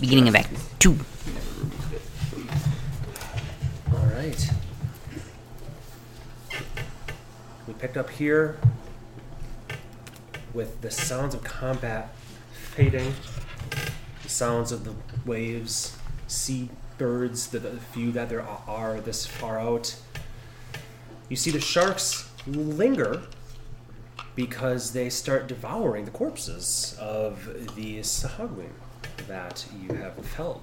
Beginning of Act Two. All right. We picked up here with the sounds of combat fading, the sounds of the waves, sea birds, the, the few that there are this far out. You see the sharks linger because they start devouring the corpses of the Sahuagin that you have felled.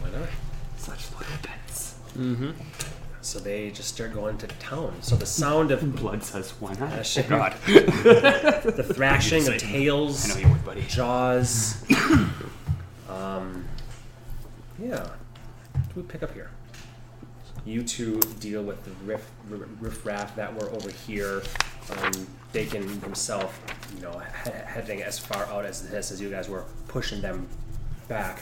Why not? Such loyal pets. So they just start going to town. So the sound of Blood says, why not? God. the thrashing of I tails, know you would, buddy. jaws. um, yeah. What do we pick up here? You two deal with the riff, riff, riff raff that were over here. Um, Bacon himself, you know, he- heading as far out as this as you guys were pushing them back.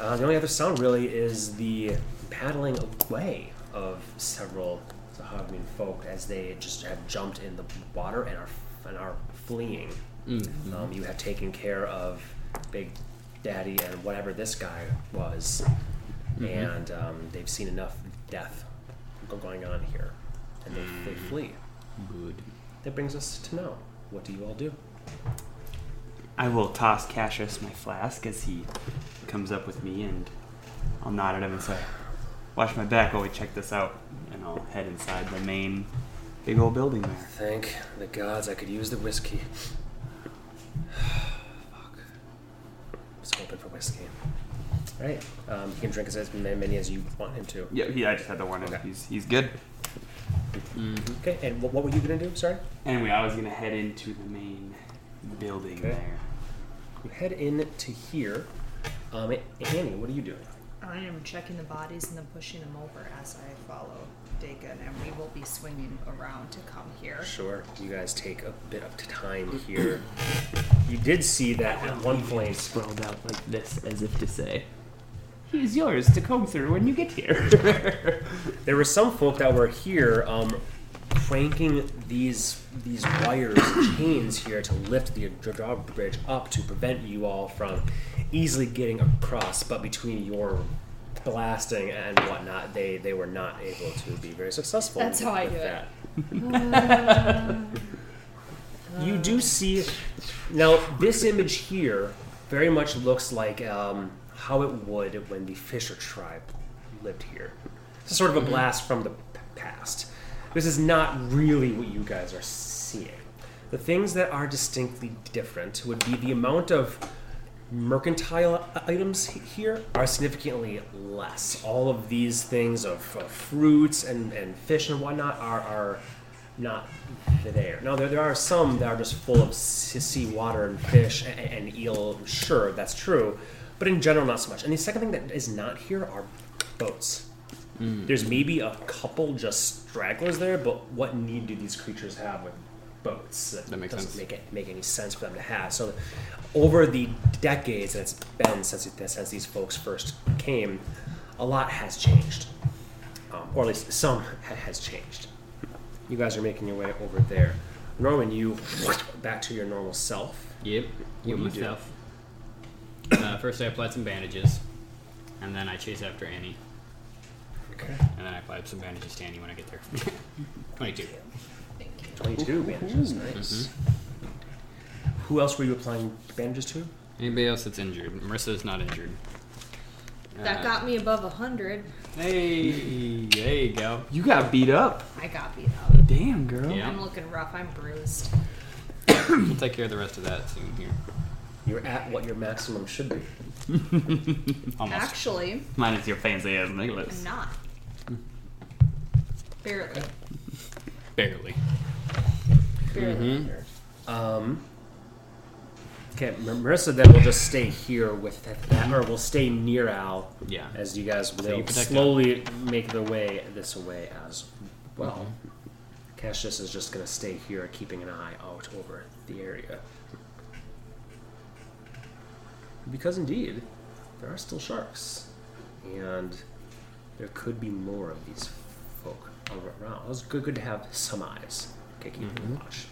Uh, the only other sound really is the paddling away of several Sahuagin folk as they just have jumped in the water and are and are fleeing. Um, you have taken care of Big Daddy and whatever this guy was, and um, they've seen enough death going on here, and they, they flee. Good. That brings us to now. What do you all do? I will toss Cassius my flask as he comes up with me, and I'll nod at him and say, "Watch my back while we check this out." And I'll head inside the main big old building there. Thank the gods I could use the whiskey. Fuck. I was hoping for whiskey. Alright. Um, he can drink as many as you want him to. Yeah, he, I just had the one. Okay. He's he's good. Okay, and what, what were you gonna do? Sorry? Anyway, I was gonna head into the main building Okay. there. You head in to here. Um, Annie, what are you doing? I am checking the bodies and then pushing them over as I follow Dagon, and we will be swinging around to come here. Sure. You guys take a bit of time here. You did see that at one point. sprawled out like this, as if to say, "He's yours to comb through when you get here." There were some folk that were here um, cranking these these wires chains here to lift the drawbridge up to prevent you all from easily getting across. But between your blasting and whatnot, they, they were not able to be very successful. That's how I with do it. that. you do see now this image here very much looks like um, how it would when the Fisher tribe lived here. It's sort of a mm-hmm. blast from the past. This is not really what you guys are seeing. The things that are distinctly different would be the amount of mercantile items here are significantly less. All of these things of, of fruits and, and fish and whatnot are, are not there. Now, there, there are some that are just full of sea sea water and fish and, and eel. Sure, that's true. But in general, not so much. And the second thing that is not here are boats. There's maybe a couple just stragglers there, but what need do these creatures have with boats? That makes doesn't sense. make it make any sense for them to have. So, over the decades that it's been since since these folks first came, a lot has changed, um, or at least some ha- has changed. You guys are making your way over there. Norman, you back to your normal self. Yep. Heal you do? Myself. Uh, first, I applied some bandages, and then I chase after Annie, Okay. and then I applied some bandages to Annie when I get there. Twenty-two. Twenty-two bandages. Nice. Who else were you applying bandages to? Anybody else that's injured? Marissa's not injured. That Uh, got me above a hundred. Hey, there you go. you got beat up. I got beat up. Damn, girl. Yeah. I'm looking rough. I'm bruised. We'll take care of the rest of that soon here. You're at what your maximum should be. Almost. Actually, Minus your fancy ass I'm necklace. not. Barely. Barely. Barely. Um, okay, Mar- Marissa then will just stay here with that, that or will stay near Al Yeah. as you guys you will protect slowly make their way this way as well. Mm-hmm. Cassius is just going to stay here, keeping an eye out over the area. Because indeed, there are still sharks, and there could be more of these folk around. It's good, good to have some eyes okay, keeping Mm-hmm. watch.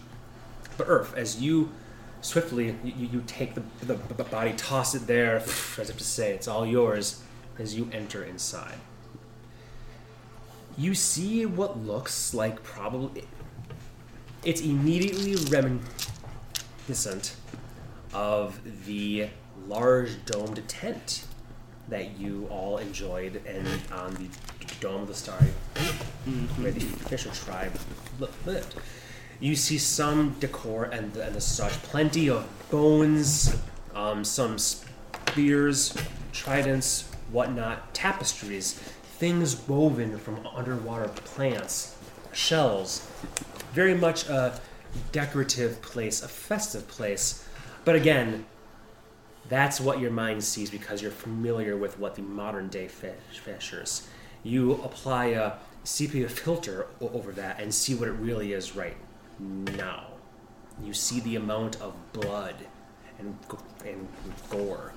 But Earth, as you Swiftly, you, you- you take the, the, the body, toss it there, as if to say, it's all yours, as you enter inside. You see what looks like probably. It's immediately reminiscent of the large domed tent that you all enjoyed and on the dome of the starry where the Fisher tribe lived. You see some decor and, and such, plenty of bones, um, some spears, tridents, whatnot, tapestries, things woven from underwater plants, shells. Very much a decorative place, a festive place. But again, that's what your mind sees because you're familiar with what the modern day fish, fishers. You apply a sepia filter over that and see what it really is right now. You see the amount of blood and, and gore.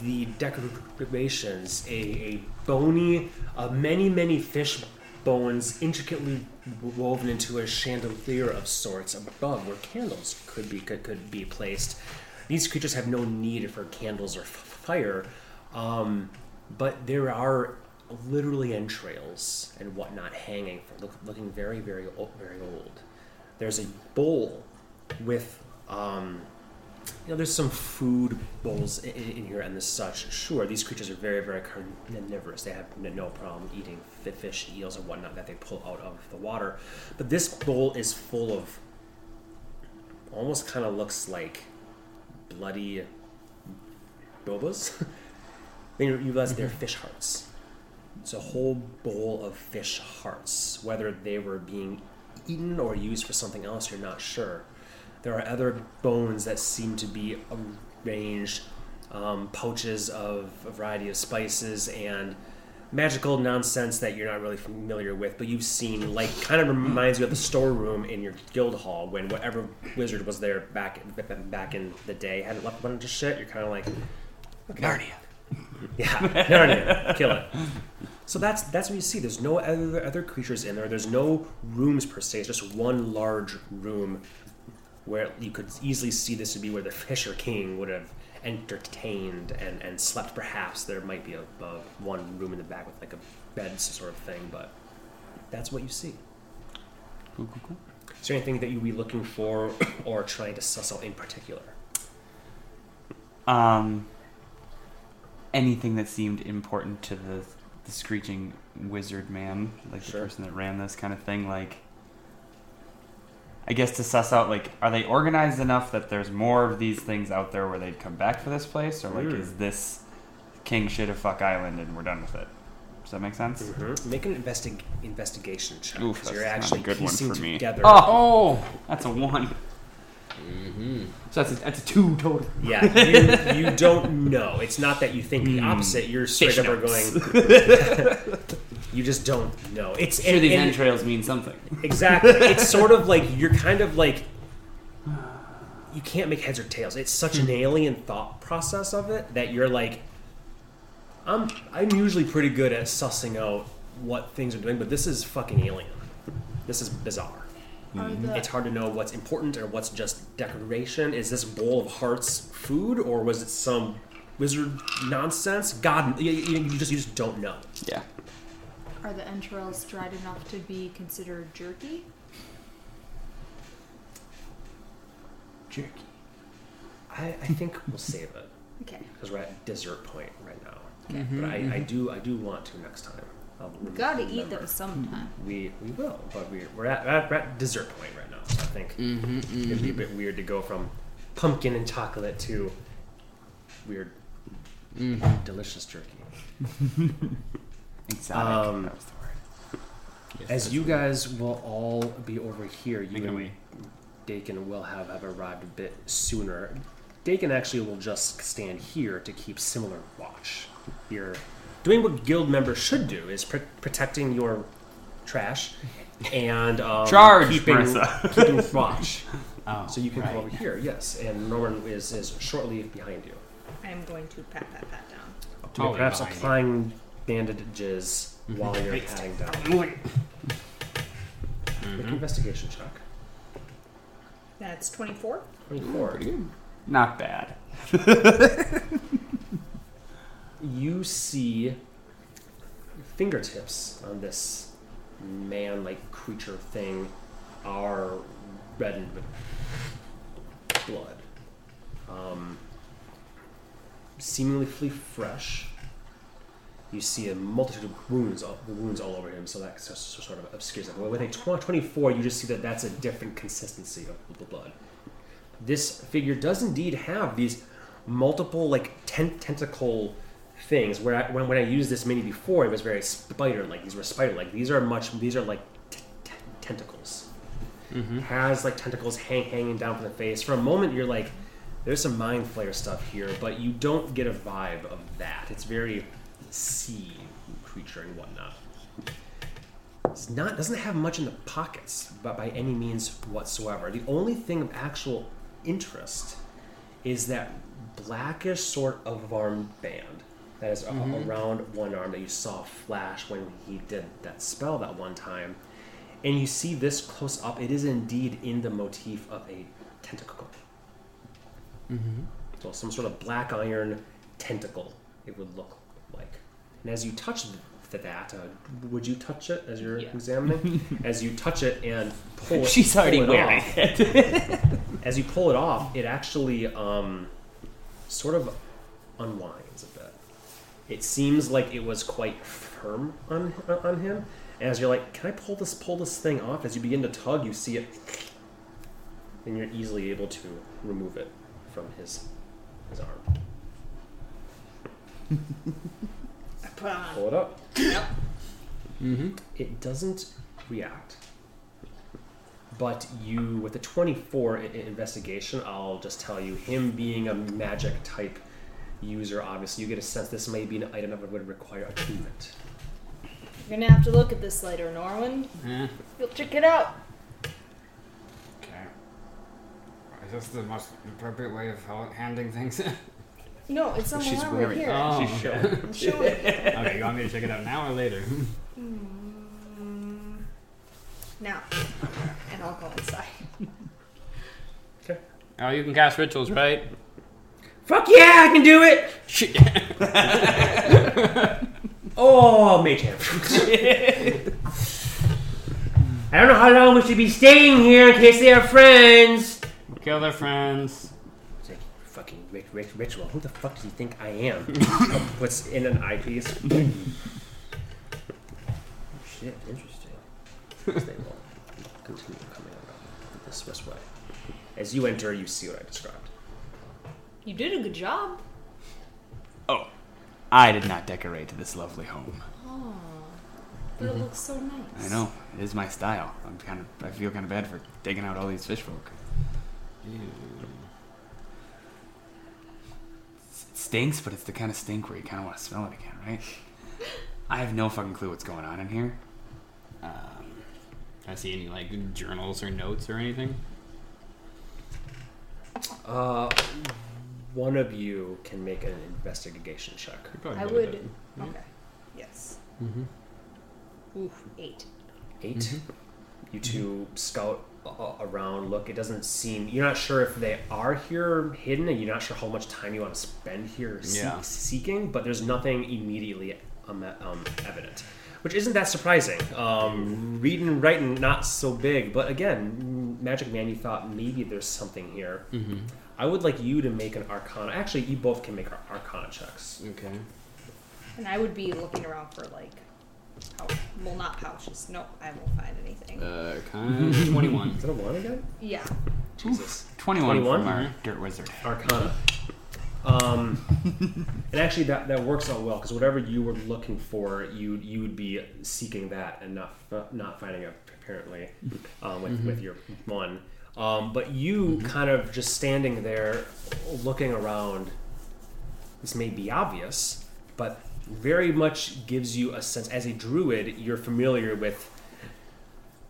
The decorations, a, a bony, uh, many, many fish bones intricately woven into a chandelier of sorts above where candles could be could, could be placed. These creatures have no need for candles or f- fire, um, but there are literally entrails and whatnot hanging, from, look, looking very, very, o- very old. There's a bowl with, um, you know, there's some food bowls in, in here and such. Sure, these creatures are very, very carnivorous. They have no problem eating fish, eels, and whatnot that they pull out of the water. But this bowl is full of, almost kind of looks like bloody bobas. then you realize they're fish hearts. It's a whole bowl of fish hearts. Whether they were being eaten or used for something else, you're not sure. There are other bones that seem to be arranged, um, pouches of a variety of spices and magical nonsense that you're not really familiar with, but you've seen. Like, kind of reminds you of the storeroom in your guild hall when whatever wizard was there back back in the day hadn't left a bunch of shit. You're kind of like, okay. Narnia. yeah, Narnia, kill it. So that's that's what you see. There's no other other creatures in there. There's no rooms per se. It's just one large room where you could easily see this would be where the Fisher King would have entertained and, and slept. Perhaps there might be a, a one room in the back with like a bed sort of thing, but that's what you see. Cool, cool, cool. Is there anything that you'd be looking for or trying to suss out in particular? Um, anything that seemed important to the the screeching wizard man, like Sure. the person that ran this kind of thing, like. I guess to suss out, like, are they organized enough that there's more of these things out there where they'd come back for this place, or like, Mm. is this king shit a fuck island and we're done with it? Does that make sense? Mm-hmm. Make an investi- investigation check. Oof, 'cause that's you're not a actually good one piecing for me. together. Oh, that's a one. Mm-hmm. So that's a, that's a two total. Yeah, you, you don't know. It's not that you think the Hmm. opposite. You're straight Fish up are notes. going. you just don't know. It's Sure, and- these and- entrails mean something. exactly. It's sort of like you're kind of like you can't make heads or tails. It's such Hmm. an alien thought process of it that you're like, I'm I'm usually pretty good at sussing out what things are doing, but this is fucking alien. This is bizarre. Are the, It's hard to know what's important or what's just decoration. Is this bowl of hearts food or was it some wizard nonsense? God, you, you you just you just don't know. Yeah. Are the entrails dried enough to be considered jerky? Jerky. I, I think we'll save it Okay. because we're at dessert point right now. Okay. But I, I do I do want to next time. I'll We gotta eat remember. them sometime. We we will, but we're we're at, we're at, we're at dessert point right now. So I think Mm-hmm, it'd be a bit weird to go from pumpkin and chocolate to weird mm-hmm. delicious jerky. Exotic. Um, that was the word. As you guys will all be over here, you Make and we. Dakin will have, have arrived a bit sooner. Dakin actually will just stand here to keep similar watch. You're doing what guild members should do is pr- protecting your trash and um, Charge, keeping, keeping watch. Oh, So you can right. come over here, yes. And Norman is, is shortly behind you. I am going to pat pat pat down. Doing Totally perhaps behind you. applying bandages while you're patting down. Make an investigation check. That's 24. 24. Not bad. you see fingertips on this man-like creature thing are reddened with blood. Um, seemingly fresh. You see a multitude of wounds, all, wounds all over him, so that sort of obscures it. But with a tw- 24, you just see that that's a different consistency of the blood. This figure does indeed have these multiple, like, ten- tentacle things. Where I, when, when I used this mini before, it was very spider-like. These were spider-like. These are much. These are like t- t- tentacles. Mm-hmm. Has like tentacles hang, hanging down from the face. For a moment, you're like, there's some mind flayer stuff here, but you don't get a vibe of that. It's very sea creature and whatnot. It's not doesn't have much in the pockets, but by any means whatsoever. The only thing of actual interest is that blackish sort of arm band that is a- around one arm that you saw flash when he did that spell that one time. And you see this close up, it is indeed in the motif of a tentacle. Mm-hmm. So some sort of black iron tentacle, it would look like. And as you touch th- that, uh, would you touch it as you're Yeah. examining? as you touch it and pull it, She's already it wearing off, it. as you pull it off, it actually um, sort of unwinds a bit. It seems like it was quite firm on on him. As you're like, can I pull this pull this thing off? As you begin to tug, you see it, and you're easily able to remove it from his his arm. I put on. Pull it up. Mm-hmm. It doesn't react. But you, with a 24 i- i- investigation, I'll just tell you, him being a magic type user, obviously, you get a sense this may be an item that would require attunement. You're gonna have to look at this later, Norwin. Eh. You'll check it out. Okay. Is this the most appropriate way of hel- handling things? No, it's on the She's line right wearing here. Oh, She's okay. showing. I'm showing it. okay, you want me to check it out now or later? Mm, now, and I'll go inside. Okay. Oh, you can cast rituals, right? Fuck yeah, I can do it! Shit. Oh, mage hand. I don't know how long we should be staying here in case they are friends. Kill their friends. It's like, fucking rich, rich, ritual. Who the fuck do you think I am? Puts in an eyepiece. Shit, interesting. They will continue coming around this this way. As you enter, you see what I described. You did a good job. Oh, I did not decorate this lovely home. Oh, but it mm-hmm. looks so nice. I know it is my style. I'm kind of. I feel kind of bad for taking out all these fish folk. It stinks, but it's the kind of stink where you kind of want to smell it again, right? I have no fucking clue what's going on in here. Um, I see any like journals or notes or anything? Uh, one of you can make an investigation check. You're probably I would. at it. Okay. Yes. Mm-hmm. Oof. Eight. 8 You two scout a- a- around. Look, it doesn't seem. You're not sure if they are here hidden, and you're not sure how much time you want to spend here see- Yeah. seeking. But there's nothing immediately um, um, evident, which isn't that surprising. Um, reading and writing not so big, but again, Magic Man, you thought maybe there's something here. Mm-hmm. I would like you to make an Arcana. Actually, you both can make ar- Arcana checks. Okay. And I would be looking around for like, pouch. Well, not pouches. Nope, I won't find anything. Uh, kind of 21. Is that a one again? yeah. Jesus. 21, 21? from our dirt wizard. Arcana. Um, and actually, that, that works out well because whatever you were looking for, you you would be seeking that and not not finding it apparently um, with with your one. Um, but you kind of just standing there, looking around. This may be obvious, but very much gives you a sense. As a druid, you're familiar with.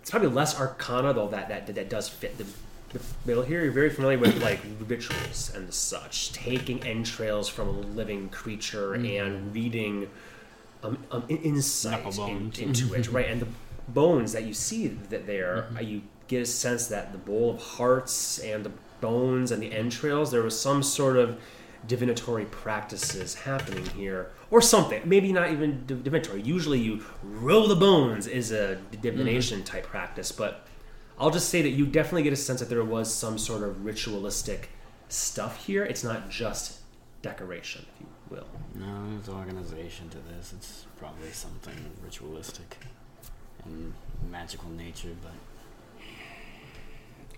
It's probably less arcana though that that that does fit the the bill here. You're very familiar with like rituals and such, taking entrails from a living creature and reading um, um, insight in- into it, right? And the bones that you see that there, uh, you get a sense that the bowl of hearts and the bones and the entrails, there was some sort of divinatory practices happening here, or something. Maybe not even divinatory. Usually, you roll the bones is a divination mm-hmm. type practice, but I'll just say that you definitely get a sense that there was some sort of ritualistic stuff here. It's not just decoration, if you will. No, there's organization to this. It's probably something ritualistic and magical nature, but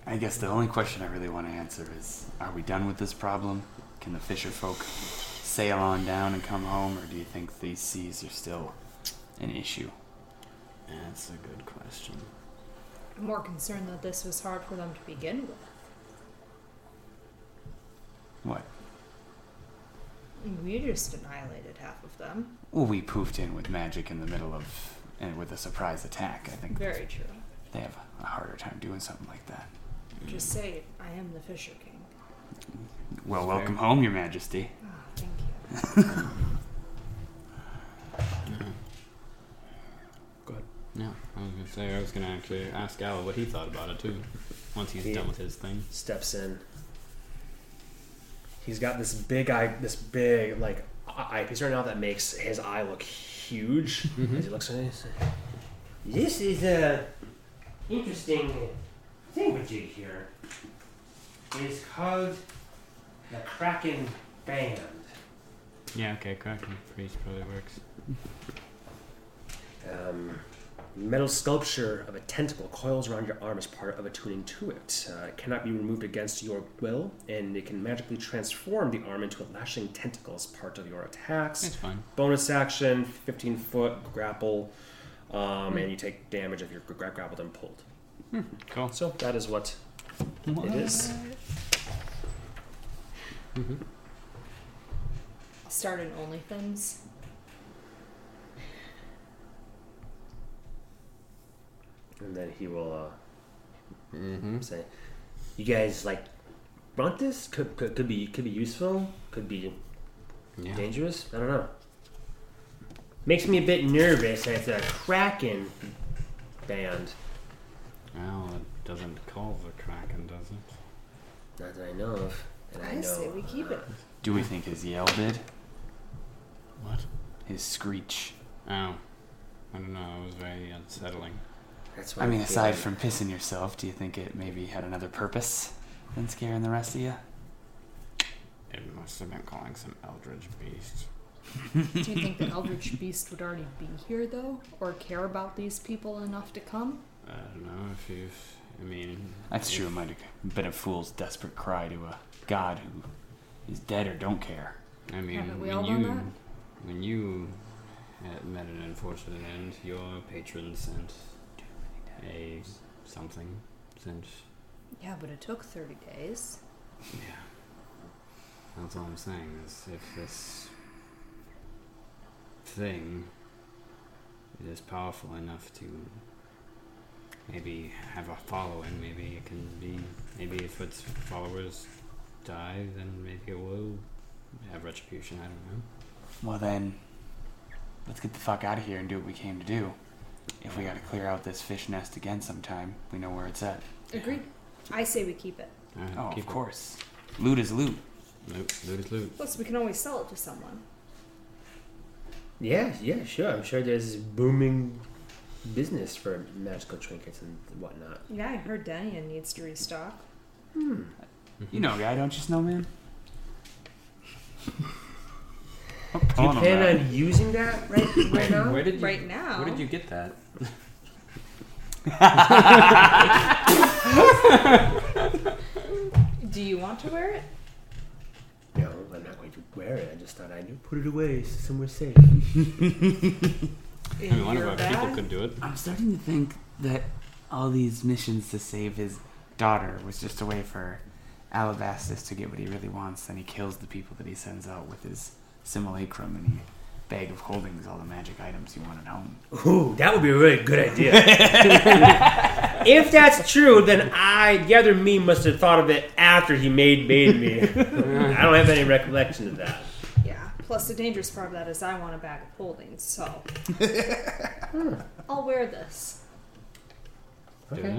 I guess the only question I really want to answer is Are we done with this problem? Can the fisher folk sail on down and come home, or do you think these seas are still an issue? that's a good question. I'm more concerned that this was hard for them to begin with. What? We just annihilated half of them. Well, we poofed in with magic in the middle of, and with a surprise attack. I think Very true. they have a harder time doing something like that. Just say, I am the Fisher King. Well, Fair. welcome home, Your Majesty. Ah, thank you. Go ahead. Yeah, I was gonna say I was gonna actually ask Al what he thought about it too. Once he's Yeah. done with his thing. steps in. He's got this big eye, this big like eye- eyepiece right now that makes his eye look huge as he looks at it. This is a interesting thingamajig here. It's called the Kraken Band. Yeah, okay, Kraken Priest probably works. Um, metal sculpture of a tentacle coils around your arm as part of attuning to it. Uh, it cannot be removed against your will, and it can magically transform the arm into a lashing tentacle as part of your attacks. It's fine. Bonus action, 15 foot grapple, um, and you take damage if you're gra- grappled and pulled. Cool. So that is what it is. I'll start an OnlyFans. And then he will uh, Mm-hmm. say, "You guys like want this? Could, could could be could be useful. Could be Yeah. dangerous. I don't know. Makes me a bit nervous. It's a Kraken band. Well, it doesn't call the Kraken, does it? Not that I know of. And I I say we keep it. Do we think his yell did? What? His screech? Oh. I don't know, it was very unsettling. That's what I mean, I'm aside feeling. from pissing yourself, do you think it maybe had another purpose than scaring the rest of you? It must have been calling some eldritch beast. Do you think the Eldritch Beast would already be here, though? Or care about these people enough to come? I don't know if you've. I mean. That's if- true. It might have been a fool's desperate cry to a god who is dead or don't care. I mean, Haven't we when all you that? when you had met an unfortunate end, your patron sent a something sent. Yeah, but it took 30 days. Yeah. That's all I'm saying is if this thing is powerful enough to maybe have a following, maybe it can be. Maybe if its followers die, then maybe it will have retribution. I don't know. Well, then, let's get the fuck out of here and do what we came to do. If we gotta clear out this fish nest again sometime, we know where it's at. Agreed. I say we keep it. Alright, Oh, keep of it. course. Loot is loot. Loot, loot is loot. Plus, we can always sell it to someone. Yeah, yeah, sure. I'm sure there's booming business for magical trinkets and whatnot. Yeah, I heard Danian needs to restock. Hmm. You know, a guy, don't you, Snowman? I'm Do you pulling on plan on using that right, right now? Where did you Right now. Where did you get that? Do you want to wear it? No, I'm not going to wear it. I just thought I'd put it away somewhere safe. In I mean, one of your our bag? people could do it. I'm starting to think that all these missions to save his daughter was just a way for Alabastus to get what he really wants. Then he kills the people that he sends out with his simulacrum and he bag of holdings all the magic items he wanted home. Ooh, that would be a really good idea. if that's true, then I the other me must have thought of it after he made made me. I don't have any recollection of that. Yeah. Plus, the dangerous part of that is I want a bag of holdings, so. I'll wear this. Do Okay.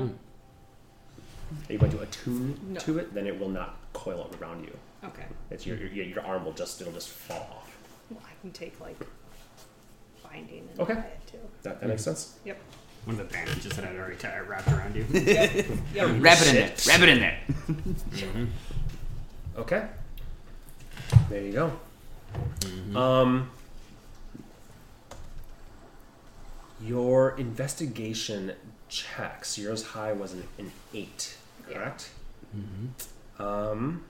Are you going to attune No. to it? Then it will not coil around you. Okay. It's your, your your arm will just it'll just fall off. Well, I can take like binding and Okay. tie it too. That that makes sense. Yep. One of the bandages that I'd already ti- wrapped around you. Oh, Wrap it in there. Wrap it in there. Okay. There you go. Um, your investigation checks. Yours high was an, an eight, correct? Um,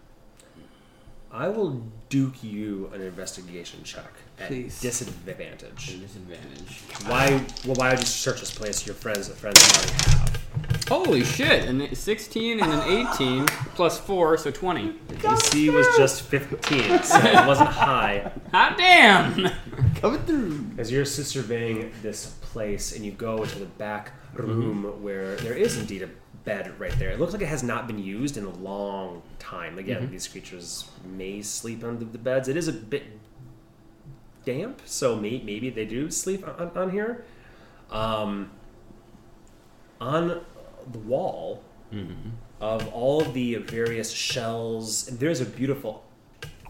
I will duke you an investigation check at Please. disadvantage. Disadvantage. Why? Well, why would you search this place? Your friends, the friends already have. Holy shit! And 16 and an 18 plus 4, so 20. The DC was just fifteen, so it wasn't high. Hot damn! Coming through. As you're surveying this place and you go into the back room where there is indeed a bed right there, it looks like it has not been used in a long time. Again, these creatures may sleep under the, the beds. It is a bit damp, so may, maybe they do sleep on, on here. Um, on the wall of all the various shells, and there's a beautiful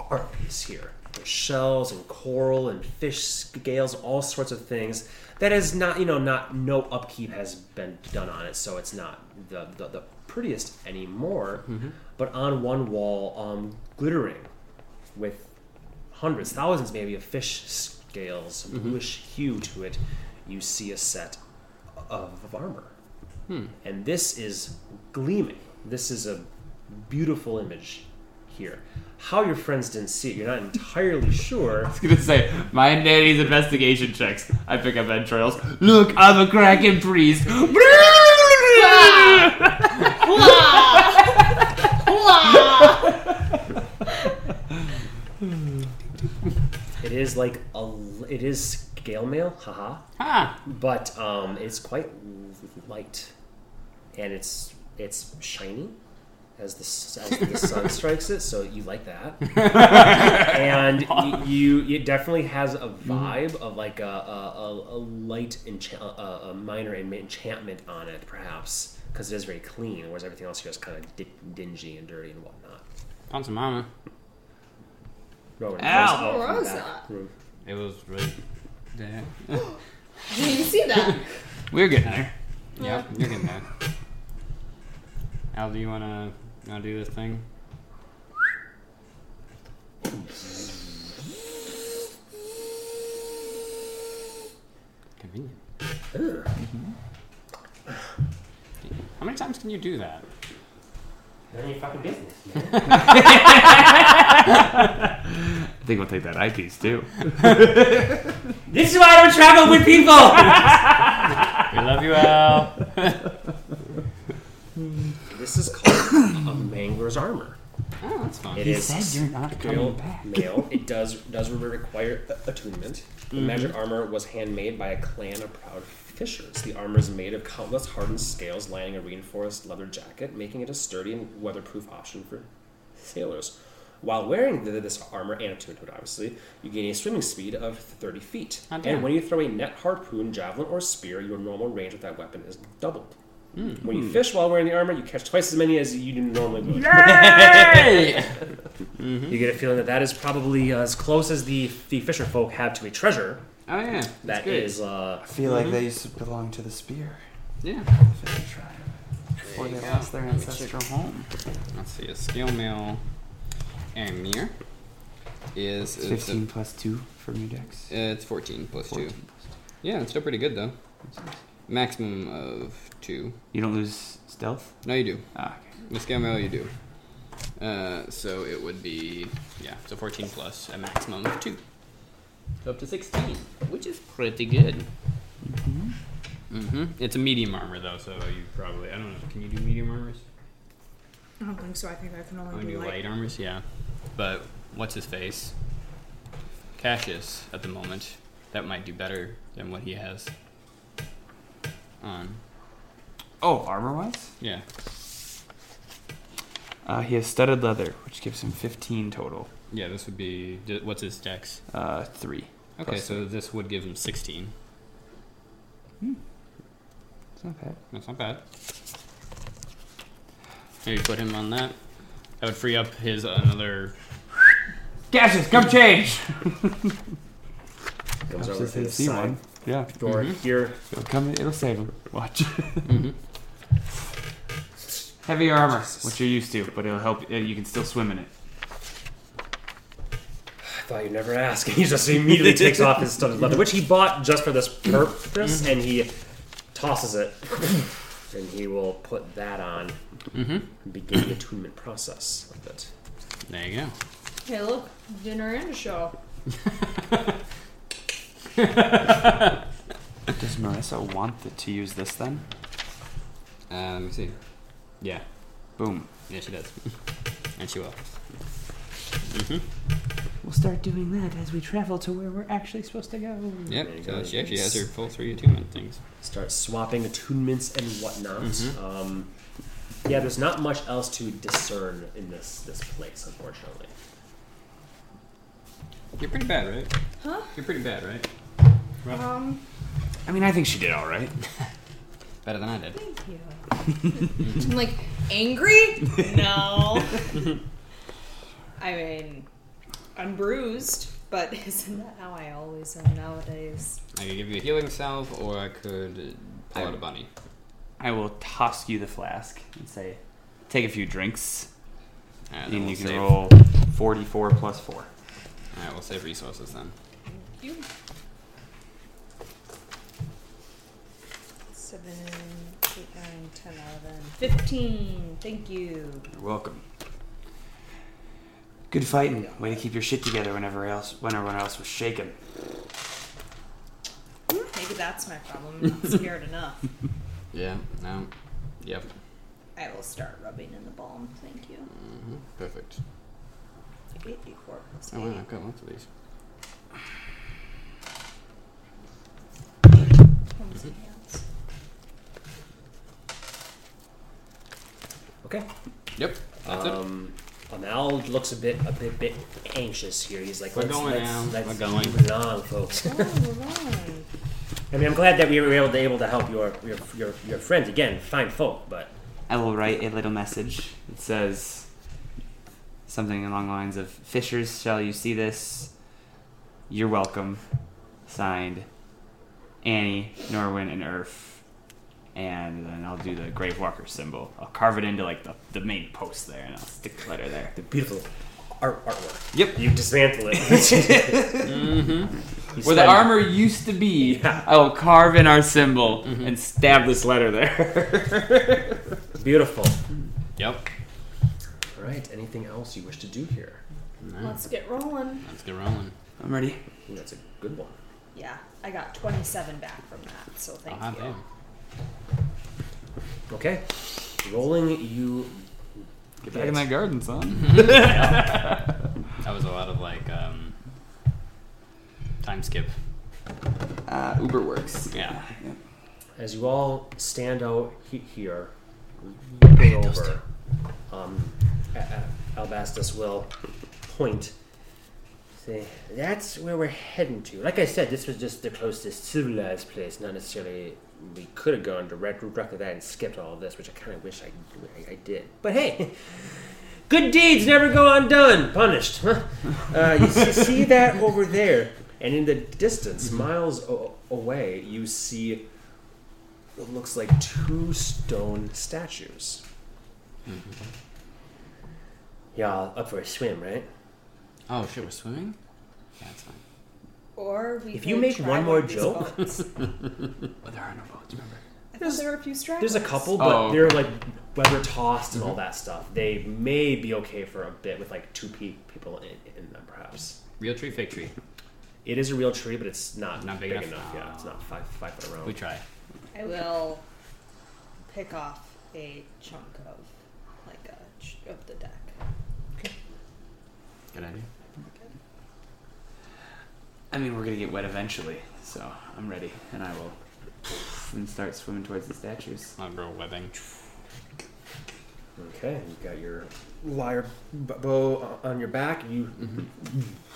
art piece here. There's shells and coral and fish scales, all sorts of things. That is not, you know, not no upkeep has been done on it, so it's not the the, the prettiest anymore. But on one wall, um, glittering with hundreds, thousands maybe of fish scales, bluish hue to it, you see a set of, of armor. And this is gleaming. This is a beautiful image here. How your friends didn't see it, you're not entirely sure. I was gonna say, my and Danny's investigation checks. I pick up entrails. Look, I'm a kraken priest. It is like a, it is scale mail, haha, Ah! but um, it's quite light, and it's it's shiny as the as the sun strikes it. So you like that, and y- you it definitely has a vibe of like a a, a, a light enchant, a, a minor enchantment on it, perhaps because it is very clean, whereas everything else here is kind of di- dingy and dirty and whatnot. Found some mama. Rowan Ow. comes out from the Where was that? It was right there. I didn't even see that. We're getting there. Yep, you're getting there. Al, do you wanna, wanna do this thing? Convenient. Mm-hmm. How many times can you do that? None of your fucking business, man. I think we'll take that eyepiece too. This is why I don't travel with people. We love you, Al. this is called a mangler's armor. Oh, that's fun. It He is said you're not scale coming back. mail. It does does require a- attunement. The Mm-hmm. magic armor was handmade by a clan of proud fishers. The armor is made of countless hardened scales lining a reinforced leather jacket, making it a sturdy and weatherproof option for sailors. While wearing the, this armor and attuned to it, obviously, you gain a swimming speed of 30 feet. Oh, damn. and when you throw a net, harpoon, javelin, or spear, your normal range with that weapon is doubled. Hmm. When you fish while wearing the armor, you catch twice as many as you normally would. Yay! You get a feeling that that is probably as close as the the fisher folk have to a treasure. Oh yeah, that's That good. is, uh, I feel like they used to belong to the spear. yeah. The Fisher tribe. Before they go. lost their ancestral home. Let's see, a scale mail Amir is It's it's, 15 plus 2 for new decks. it's 14 plus 14 2. plus Yeah, it's still pretty good though. Maximum of 2. You don't lose stealth? No, you do. Ah, okay. Scale mail you do. Uh, so it would be, yeah, so 14 plus a maximum of 2. So up to 16, which is pretty good. Mm-hmm. It's a medium armor though, so you probably, I don't know, can you do medium armors? I don't think so. I think I can only Only do do light. light armors, yeah. But what's his face? Cassius at the moment. That might do better than what he has on. Oh, armor wise? Yeah. Uh, he has studded leather, which gives him 15 total. Yeah, this would be. What's his dex? Uh, 3. Okay, Plus so this would give him 16. Hmm. It's not bad. That's not bad. Maybe put him on that. That would free up his another. Cassius, come change. Comes over Cassius to the has side one. Yeah. door here. It'll come. It'll save him. Watch. Mhm. Heavy armor, which you're used to, but it'll help. uh, You can still swim in it. I thought you'd never ask. He just immediately takes off his studded leather, which he bought just for this purpose, and he tosses it. And he will put that on Mm-hmm. and begin the attunement process of it. There you go. Hey, look, dinner and a show. Does Marissa want th- to use this then? Uh, let me see. Yeah. Boom. Yeah, she does. and she will. We'll start doing that as we travel to where we're actually supposed to go. Yep. There So go. she actually has her full three attunement things. Start swapping attunements and whatnot. Um, yeah, there's not much else to discern in this this place, unfortunately. You're pretty bad, right? Huh? You're pretty bad, right? Um, I mean, I think she did all right. Better than I did. thank you. I'm like, angry? No. I mean, I'm bruised, but isn't that how I always am nowadays? I could give you a healing salve, or I could pull out a bunny. I will toss you the flask and say, take a few drinks, Alright, and then you we'll can save. roll 44 plus 4. Alright, we'll save resources then. You. Seven, eight, nine, ten, eleven, fifteen. Thank you. You're welcome. Good fighting. Way to keep your shit together whenever else, when everyone else was shaken. Maybe that's my problem. I'm not scared enough. Yeah. No. Yep. I will start rubbing in the balm. Thank you. hmm Perfect. Eight d four plus Oh wow. I've got lots of these. Homes and hands. Okay. Yep. That's it. Um, Amal looks a bit a bit bit anxious here. He's like, We're let's, going let's, now. let's We're going. move along, folks. Oh, Ron. I mean, I'm glad that we were able to able to help your your your, your friends again, fine folk. But I will write a little message. It says something along the lines of Fishers, shall you see this? You're welcome. Signed Annie, Norwin, and Earth. And then I'll do the Grave Walker symbol. I'll carve it into like the, the main post there and I'll stick the letter there. the beautiful art artwork. Yep. You dismantle it. Mm-hmm. You Where the spend- armor used to be, Yeah. I will carve in our symbol and stab this letter there. Beautiful. Yep. All right. Anything else you wish to do here? No. Let's get rolling. Let's get rolling. I'm ready. Ooh, that's a good one. Yeah, I got 27 back from that, so thank hot you. damn. Okay. Rolling, you. Get back in that garden, son. That was a lot of like um, time skip. Uh, Uber works. Yeah. As you all stand out he- here, looking over, um, A- A- Albastus will point. Say, that's where we're heading to. Like I said, this was just the closest civilized place, not necessarily. We could have gone direct directly that and skipped all of this, which I kind of wish I, I, I did. But hey, good deeds never go undone. Punished. Huh? Uh, you see, see that over there, and in the distance, mm-hmm. miles o- away, you see what looks like two stone statues. Mm-hmm. Y'all up for a swim, right? Oh shit, we're swimming. Yeah, it's fine. Or we If you make one more of these joke- boats. But oh, there are no boats, remember? I thought there were a few stragglers. There's a couple, but Oh, they're like weather tossed and all mm-hmm. that stuff. They may be okay for a bit with like two pe- people in, in them, perhaps. Real tree, fake tree. It is a real tree, but it's not, Not big big, enough? enough. Yeah, it's not five five foot around. We try. I will pick off a chunk of like a ch- of the deck. Good idea. I mean, we're gonna get wet eventually, so I'm ready, and I will and start swimming towards the statues. I'll grow webbing. Okay, you've got your lyre bow on your back. You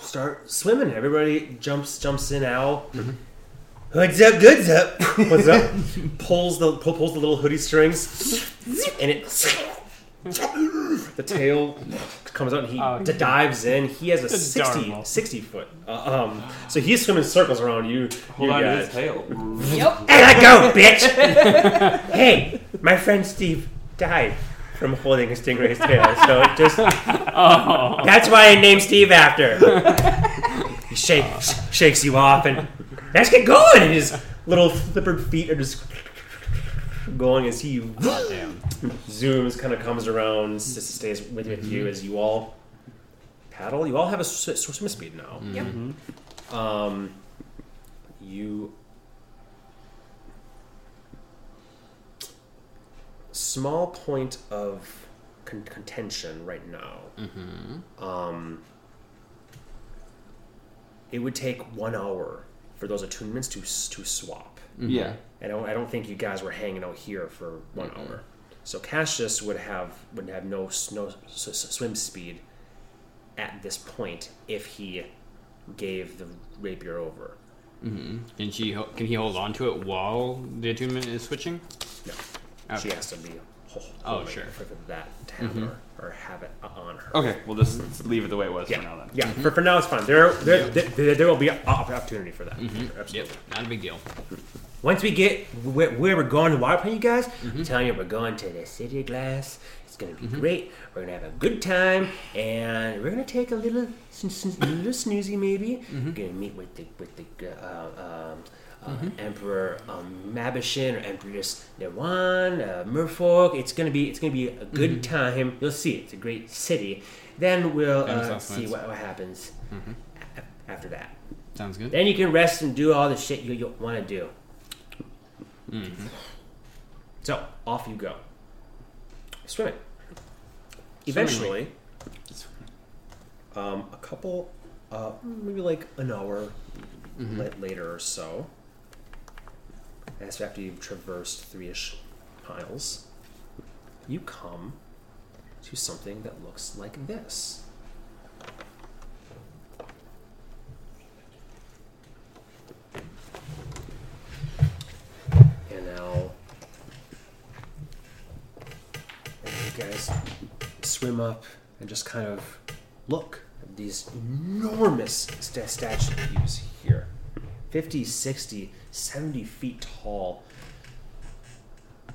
start swimming. Everybody jumps jumps in. Al, what's up? Good's up. What's up? pulls the pull, pulls the little hoodie strings, and it the tail comes out and he Oh, d- dives in. He has a 60, 60 foot. Uh, um, so he's swimming circles around you. Hold you on to his tail. Yep. Hey, let go, bitch! hey, my friend Steve died from holding a stingray's tail, so it just. Oh. That's why I named Steve after. he shakes, shakes you off, and let's get going. And his little flippered feet are just going as he Damn. zooms, kind of comes around, s- stays with, with you as you all paddle. You all have a sw- sw- swim speed now. Yep. Um, you small point of con- contention right now. Mm-hmm. Um, it would take one hour for those attunements to to swap. Yeah. I don't, I don't think you guys were hanging out here for one hour. So Cassius would have would have no no s- s- swim speed at this point if he gave the rapier over. Mm-hmm. Can she? Can he hold on to it while the attunement is switching? No, she has to be ho- Oh, sure. for that to have Mhm. her or have it on her. Okay, we'll just leave it the way it was Yeah, for now then. yeah. For, for now, it's fine. There, there, there, there will be an opportunity for that. Mm-hmm. Absolutely. Yep. Not a big deal. Once we get where, where we're going to Waterpoint, you guys, I'm telling you, we're going to the City of Glass. It's going to be great. We're going to have a good time, and we're going to take a little, little snoozy maybe. We're going to meet with the with the uh, um, uh, Emperor um, Mabishin or Empress Nerwan, uh, Merfolk. It's going to be it's to be a good time. You'll see. It's a great city. Then we'll uh, see what, what happens Mhm. a- after that. Sounds good. Then you can rest and do all the shit you, you want to do. Mm-hmm. So off you go. Swimming. Eventually, um, a couple, uh, maybe like an hour Mhm. later or so, as after you've traversed three-ish miles, you come to something that looks like this. And now, you guys swim up and just kind of look at these enormous sta- statues here 50, 60, 70 feet tall.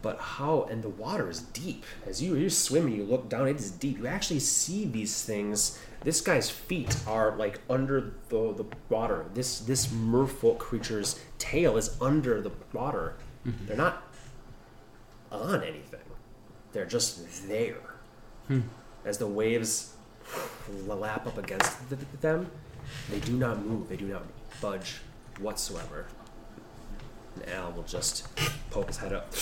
But how, and the water is deep. As you, you're swimming, you look down, it is deep. You actually see these things. This guy's feet are like under the, the water. This, this merfolk creature's tail is under the water. Mm-hmm. They're not on anything, they're just there. Hmm. As the waves lap up against th- th- them, they do not move, they do not budge whatsoever. And Al will just poke his head up.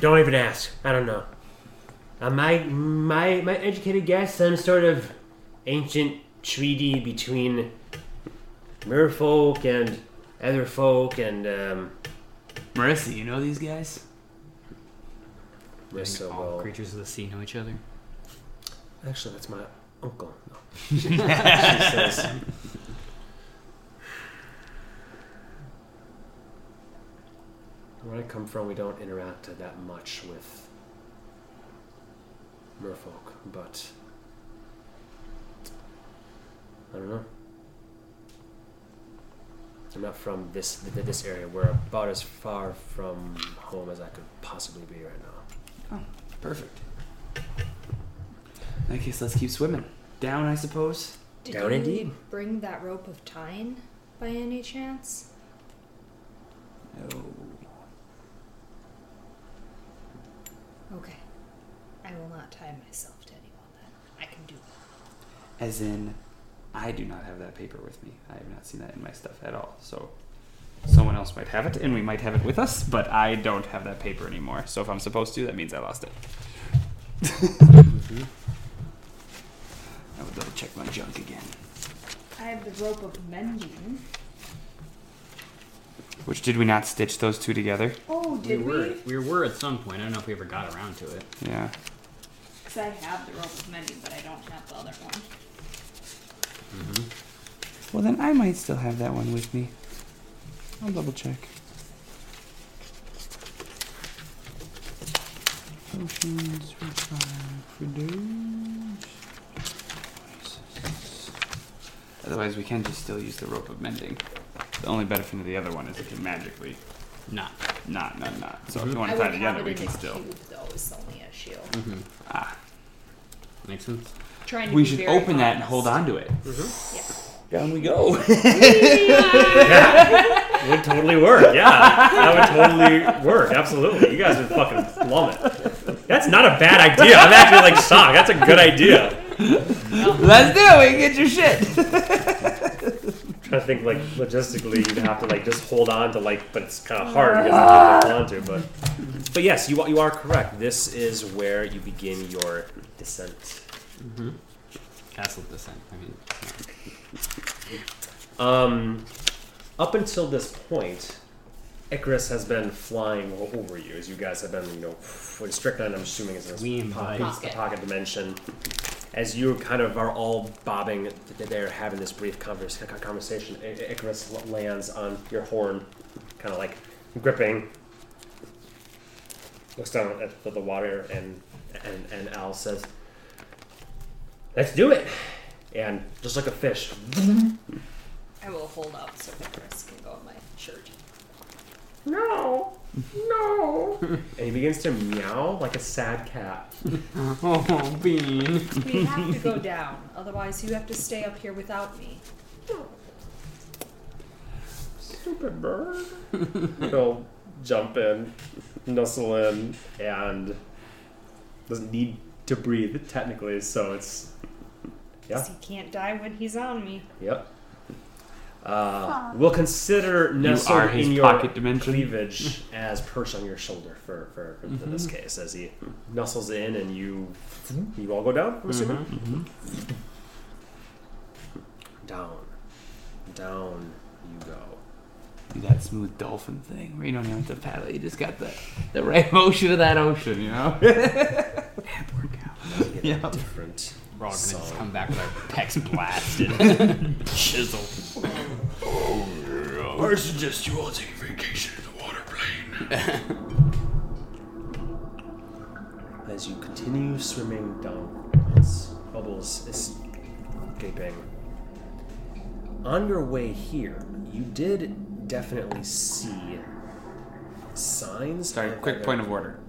don't even ask. I don't know. Uh, my my my educated guess, some sort of ancient treaty between merfolk and other folk, and um, Marissa, you know these guys? Marissa all will. creatures of the sea know each other. Actually, that's my Oh, uncle. No. she says. Where I come from, we don't interact that much with merfolk, but I don't know. I'm not from this this area. We're about as far from home as I could possibly be right now. Oh, Perfect. In that case, let's keep swimming. Down, I suppose. Did Down you indeed. Bring that rope of tying by any chance? No. Okay. I will not tie myself to anyone then. I can do that. As in, I do not have that paper with me. I have not seen that in my stuff at all. So, someone else might have it, and we might have it with us, but I don't have that paper anymore. So, if I'm supposed to, that means I lost it. Mm-hmm. I would double check my junk again. I have the rope of mending. Which did we not stitch those two together? Oh, did we were we? we were at some point. I don't know if we ever got around to it. Yeah. Because I have the rope of mending, but I don't have the other one. Mm-hmm. Well, then I might still have that one with me. I'll double check. Potions required for days. Otherwise, we can just still use the rope of mending. The only benefit of the other one is it can magically Not. not, not, not. So if Mhm. you want I to tie would together, have we it can in a still. cube, though, is the only issue. Mm-hmm. Ah, Makes sense. Trying to we be should very open that and hold honest. on to it. Mhm. Yeah. Down we go. Yeah. Would totally work. Yeah, that would totally work. Absolutely. You guys would fucking love it. That's not a bad idea. I'm actually like shocked. That's a good idea. Let's do it. Get your shit. trying to think like logistically, you'd have to like just hold on to like, but it's kind of hard because you hold on to. But but yes, you you are correct. This is where you begin your descent. Mm-hmm. Castle descent. I mean, Um, up until this point, Icarus has been flying o- over you as you guys have been, you know, when Strychnine, I'm assuming, it's in this We pocket, the pocket dimension. As you kind of are all bobbing th- there, having this brief conversation, Icarus lands on your horn, kind of like gripping. Looks down at the, water, and, and and Al says, "Let's do it." And just like a fish, I will hold up so Icarus can go on my. No, no. and he begins to meow like a sad cat. oh, Bean. We have to go down, otherwise you have to stay up here without me. Stupid bird. He'll jump in, nuzzle in, and doesn't need to breathe technically, so it's. Yeah. 'Cause He can't die when he's on me. Yep. Uh, we'll consider You nestled are his in your pocket dimension. cleavage as perched on your shoulder for, for, for, for this case, as he nuzzles in and you you all go down. I'm assuming. Mm-hmm. Down, down you go. Do that smooth dolphin thing where you don't even have to paddle. You just got the, the right motion of that ocean, you know? That work out. Now we get Yeah. different. We're all gonna just song. come back with our pecs blasted. Chisel. Oh, I suggest you all take a vacation in the water plane. As you continue swimming downwards, bubbles escaping. On your way here, you did definitely see signs. Sorry, quick point of order.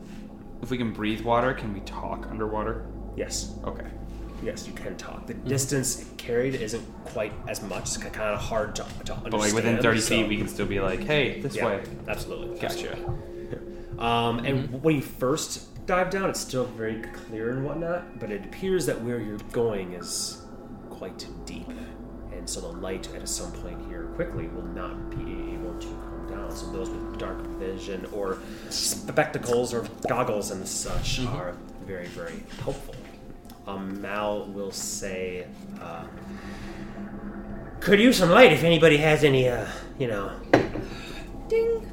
If we can breathe water, can we talk underwater? Yes, Okay. Yes, you can talk. The mm-hmm. distance carried isn't quite as much. It's kind of hard to, to understand. But like within 30 so- feet, we can still be like, hey, this yeah, way. Absolutely. Gotcha. Um, and mm-hmm. when you first dive down, it's still very clear and whatnot, but it appears that where you're going is quite deep. And so the light at some point here quickly will not be able to come down. So those with dark vision or spectacles or goggles and such mm-hmm. are very, very helpful. Um, Mal will say, uh, could use some light if anybody has any, uh, you know, Ding!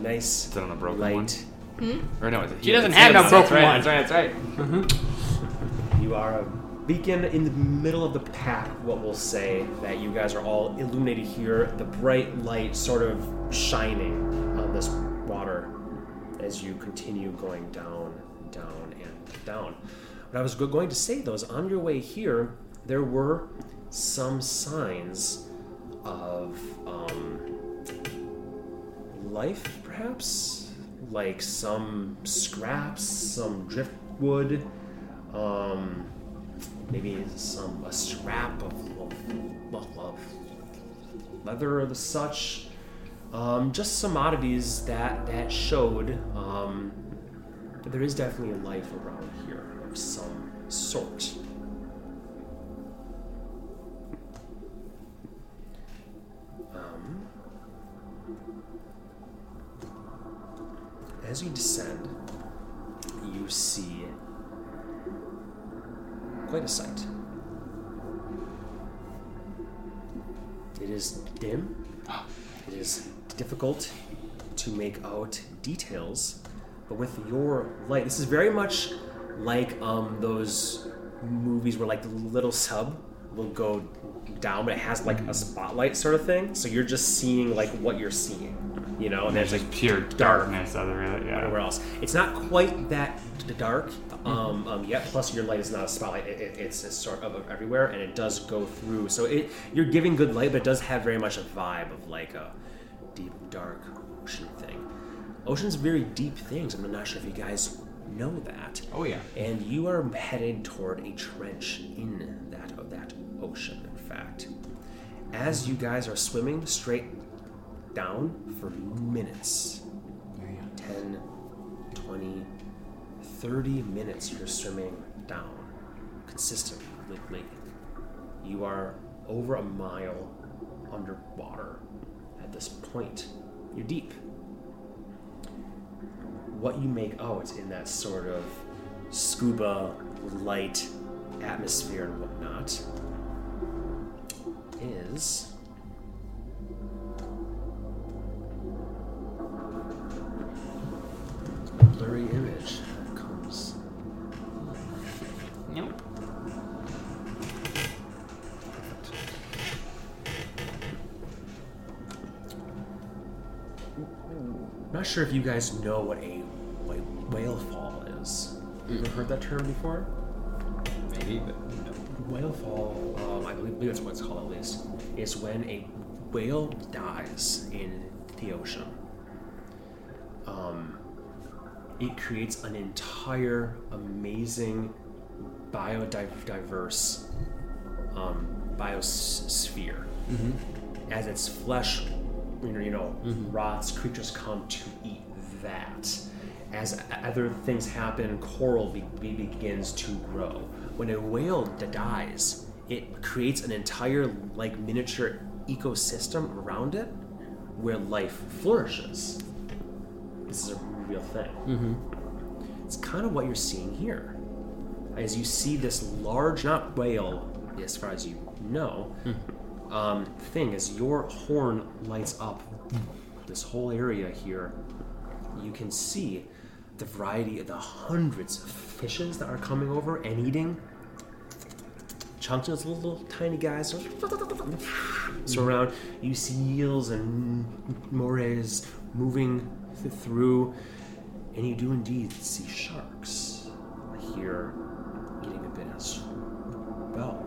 nice Is it on a broken light. one? Or no, is it She doesn't have no That's broken right, one. That's right, that's right. You are a beacon in the middle of the pack, what we'll say, that you guys are all illuminated here, the bright light sort of shining on this water as you continue going down, down, and down. What I was going to say though is on your way here, there were some signs of um, life, perhaps? Like some scraps, some driftwood, um, maybe some a scrap of, of, of leather or the such. Um, just some oddities that that showed um, that there is definitely a life around here of some sort. Um, as you descend, you see quite a sight. It is dim. It is difficult to make out details, but with your light, this is very much like um, those movies where like the little sub will go down, but it has like a spotlight sort of thing. So you're just seeing like what you're seeing. you know, and There's there's like pure dark darkness other yeah. everywhere else. It's not quite that dark um, um, yet. Plus, your light is not a spotlight; it, it, it's, it's sort of everywhere, and it does go through. So it you're giving good light, but it does have very much a vibe of like a deep, dark ocean thing. Ocean's very deep things. I'm not sure if you guys know that. Oh yeah. And you are headed toward a trench in that of that ocean. In fact, as you guys are swimming straight down for minutes, 10, 20, 30 minutes you're swimming down consistently. You are over a mile underwater at this point. You're deep. What you make out in that sort of scuba light atmosphere and whatnot is a blurry image that comes. Nope. I'm not sure if you guys know what a whale fall is. You ever heard that term before? Maybe, but no. Whale fall, um, I believe, believe that's what it's called at least, is when a whale dies in the ocean. Um, it creates an entire amazing biodiverse um, biosphere. As its flesh, you know, you know rots, creatures come to eat that. As other things happen, coral be- be- begins to grow. When a whale d- dies, it creates an entire like miniature ecosystem around it where life flourishes. This is a real thing. It's kind of what you're seeing here. As you see this large, not whale, as far as you know, um, thing, as your horn lights up this whole area here, you can see the variety of the hundreds of fishes that are coming over and eating chunks of those little, little tiny guys. So around, you see eels and morays moving th- through, and you do indeed see sharks here eating a bit as well.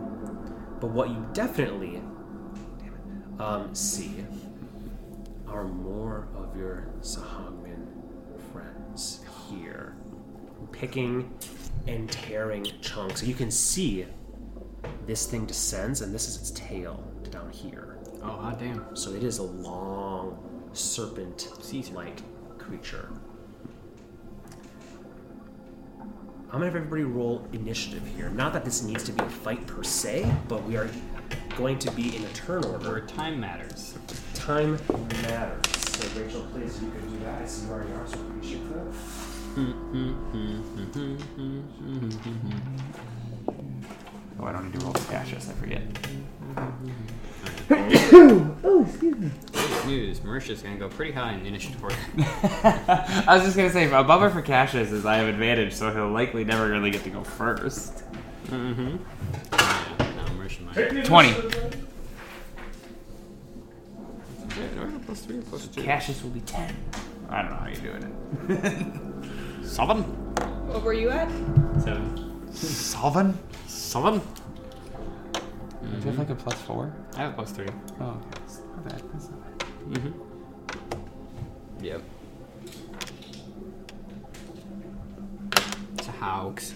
But what you definitely um, see are more of your friends here, picking and tearing chunks. You can see this thing descends, and this is its tail down here. Oh hot damn. So it is a long serpent like creature. I'm gonna have everybody roll initiative here. Not that this needs to be a fight per se, but we are going to be in a turn Where order. time matters. Time matters. So Rachel, please, you can do that. I see you already are, so I appreciate that. Oh, I don't need to roll for Cassius, I forget. Oh, excuse me. Good news. Mauritius gonna go pretty high in the initiative order. I was just gonna say, a bummer for Cassius is I have advantage, so he'll likely never really get to go first. mm-hmm. Yeah, no, Mauritius might. 20. Yeah, do plus three plus two? Cassius will be 10. I don't know how you're doing it. Seven. What were you at? Seven. Seven? Seven. Do you have like a plus 4? I have a plus three. Oh, okay. That's not bad. That's not bad. Mm-hmm. Yep. It's a hoax.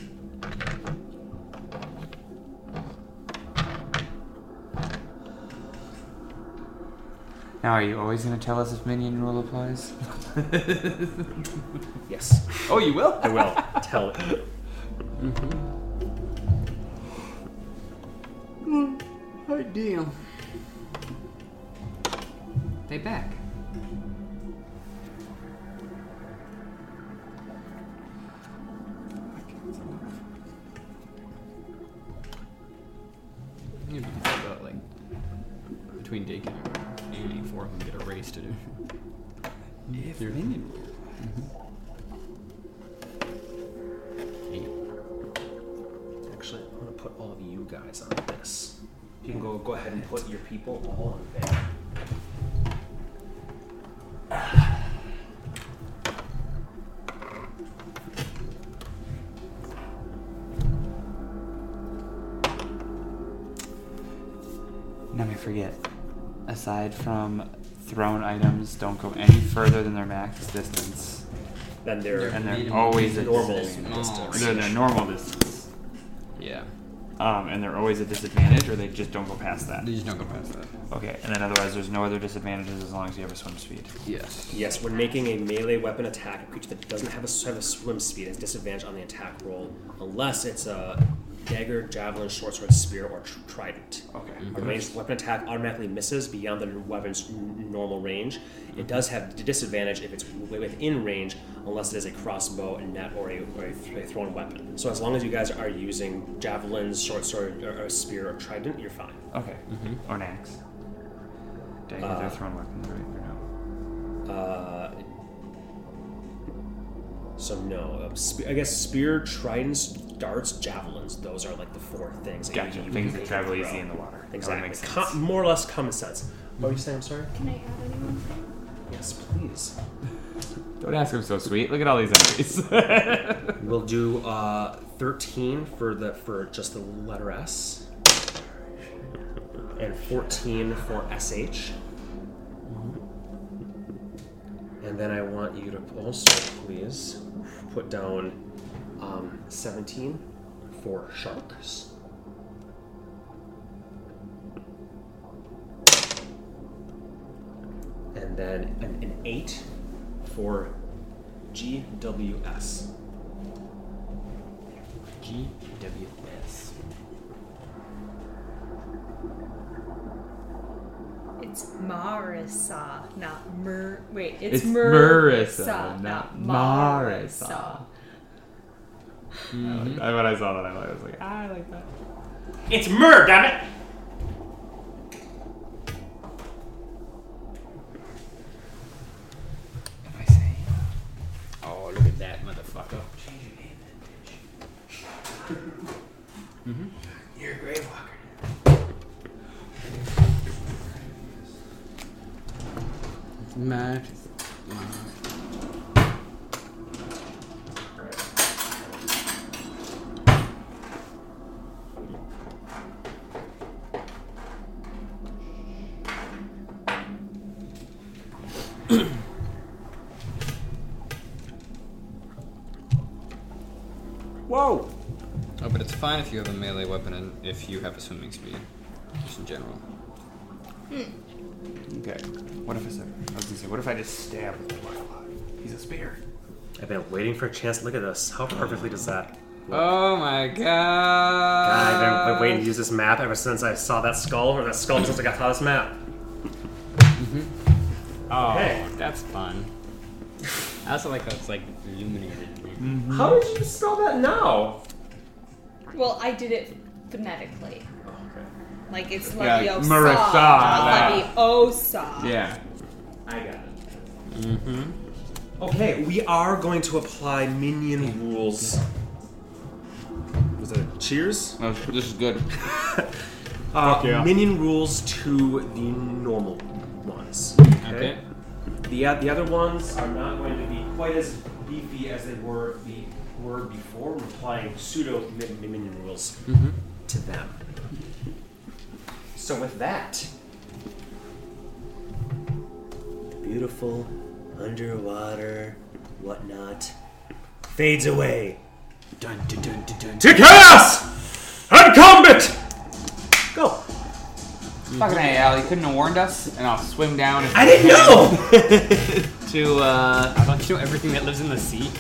Now, are you always gonna tell us if minion rule applies? Yes, Oh, you will? I will tell it. Mm-hmm. Oh damn. They back. I need to think about like between work and get a race to do. if You're. Mm-hmm. Eight. Actually, I'm gonna put all of you guys on this. You can go go ahead and put your people all on there. Let me forget. Aside from thrown items, don't go any further than their max distance, Then they're and they're always a normal distance. They're their normal distance, Yeah. um, and they're always a disadvantage, or they just don't go past that. You just don't go past that. Okay, and then otherwise, there's no other disadvantages as long as you have a swim speed. Yes. Yes, when making a melee weapon attack, a creature that doesn't have a, have a swim speed has disadvantage on the attack roll, unless it's a dagger, javelin, short sword, spear, or tr- trident. Okay. A ranged weapon attack automatically misses beyond the weapon's n- normal range. It does have d- disadvantage if it's w- within range, unless it is a crossbow, a net, or a, or a, th- a thrown weapon. So as long as you guys are using javelins, short sword, or, or spear, or trident, you're fine. Okay. Or an axe. Daggers Uh, are thrown weapons, right? Or no? Uh, so no, uh, spe- I guess spear, tridents, darts, javelins. Those are like the four things. that you- Gotcha. you Things that travel throw. easy in the water. Exactly. make. Co- more or less common sense. What were you saying? I'm sorry. Can I add any one thing? Yes, please. Don't ask him so sweet. Look at all these entries. We'll do uh, 13 for the for just the letter S, and 14 for SH. And then I want you to also please put down um, 17 for sharks. And then an, an 8 for GWS. GWS. It's Marissa, not Mer. Wait, it's, It's Marissa, Marissa, not not Marissa. Marissa. I, when I saw that, I was like, ah, I like that. It's Mur, damn it! I say. Oh, look at that motherfucker. You're a grave walker. Matt. Whoa! Oh, but it's fine if you have a melee weapon and if you have a swimming speed. Just in general. Hmm. Okay. What if I said, I was gonna say, what if I just stab with the buckle? He's a spear. I've been waiting for a chance look at this. How perfectly does that look? Oh my god. God, I've been, been waiting to use this map ever since I saw that skull, or that skull since I got this map. Mm-hmm. Oh, Okay. that's fun. I also like how it's like illuminated. Mm-hmm. How did you spell that now? Well, I did it phonetically. Like it's like, Yeah, Leviosa, Marissa, not that. Leviosa. Yeah. I got it. Mm-hmm. Okay, we are going to apply minion rules. Was it cheers? this is good. Uh, yeah. Minion rules to the normal ones. Okay. The, uh, the other ones are not going to be quite as beefy as they were the were before. We're applying pseudo min- minion rules Mm-hmm. to them. So with that, beautiful underwater whatnot fades away Dun, dun, dun, dun, dun. to chaos and combat. Go. Fucking hey, Al, you couldn't have warned us, and I'll swim down. And I didn't know. To, uh, don't you know everything that lives in the sea?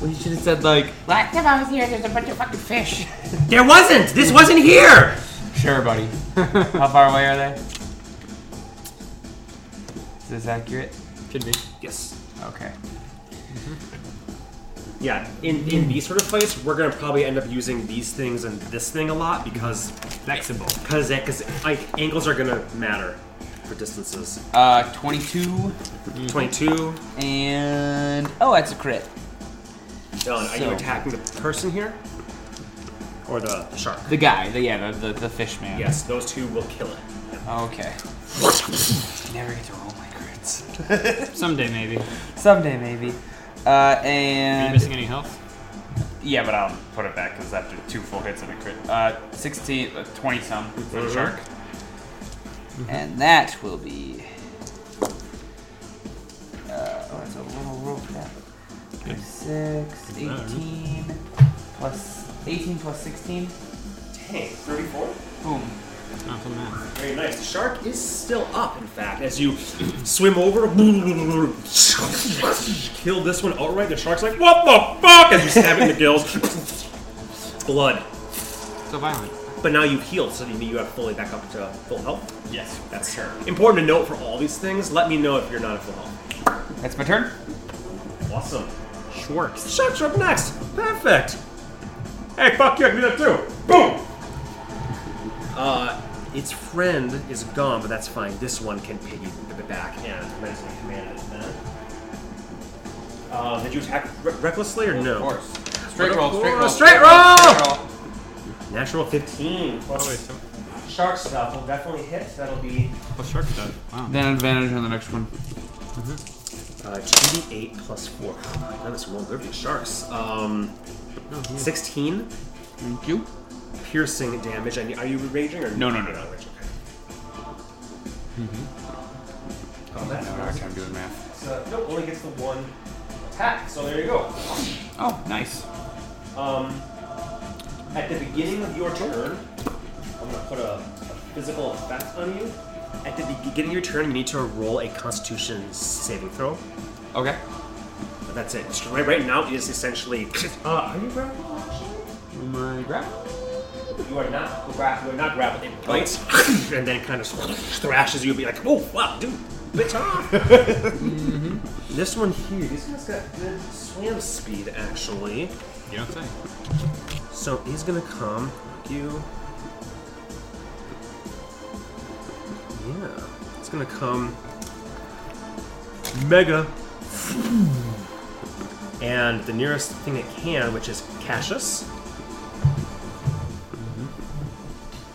Well, you should have said like, Last time I was here. There's a bunch of fucking fish." there wasn't. This wasn't here. Sure, buddy. How far away are they? Is this accurate? Should be. Yes. Okay. Yeah, in, in these sort of fights, we're gonna probably end up using these things and this thing a lot because Flexible. because because like angles are gonna matter for distances. Uh, 22, Twenty two. and oh, that's a crit. Dylan, are you So- attacking the person here, or the, the shark? The guy, the yeah, the the, the fish man. Yes, those two will kill it. Okay. Never get to roll my crits. Someday, maybe. Someday, maybe. Uh, Are you and missing any health? yeah, but I'll put it back because after two full hits and a crit, uh, 16, uh, 20 some for the Mhm. shark. And that will be. Uh, oh, it's a little rope that. Six, 18, plus 18 plus 16. Dang, 34? Boom. Not so bad. Very nice. The shark is still up, in fact, as you swim over, kill this one outright. The shark's like, what the fuck? As you stab it in the gills. Blood. So violent. But now you've healed, so you you have fully back up to full health. Yes. That's terrible. important to note for all these things. Let me know if you're not at full health. That's my turn. Awesome. Schwartz. Sharks up next. Perfect. Hey, fuck you, I can do that too. Boom. Uh, its friend is gone, but that's fine. This one can piggy the back and mentally command it then. Uh, did you attack re- recklessly or no? Of course. Straight roll, straight roll. straight roll! Natural 15 Oh, plus shark stuff will definitely hit. That'll be what's shark stuff? Wow. Then advantage on the next one. Uh, 2d8 plus 4. Oh my goodness, we're good for these sharks. Um, 16 Thank you. piercing damage. And are you raging or No, no, no, no. not raging. Okay. Oh, that's No, no, I'm doing math. So, nope, only gets the one attack. So there you go. Oh, nice. Um, at the beginning of your turn, I'm gonna put a, a physical effect on you. At the beginning of your turn, you need to roll a Constitution saving throw. Okay. But that's it. Just right, right now is essentially. Uh, are you grappling? actually? My grab. You are not grappling. You are not grappling. It bites and then kind of thrashes you. Be like, oh wow, dude, bitch off. This one here, this guy's got good swim speed actually. You don't say. So he's gonna come. You. Yeah. It's gonna come. Mega. And the nearest thing it can, which is Cassius.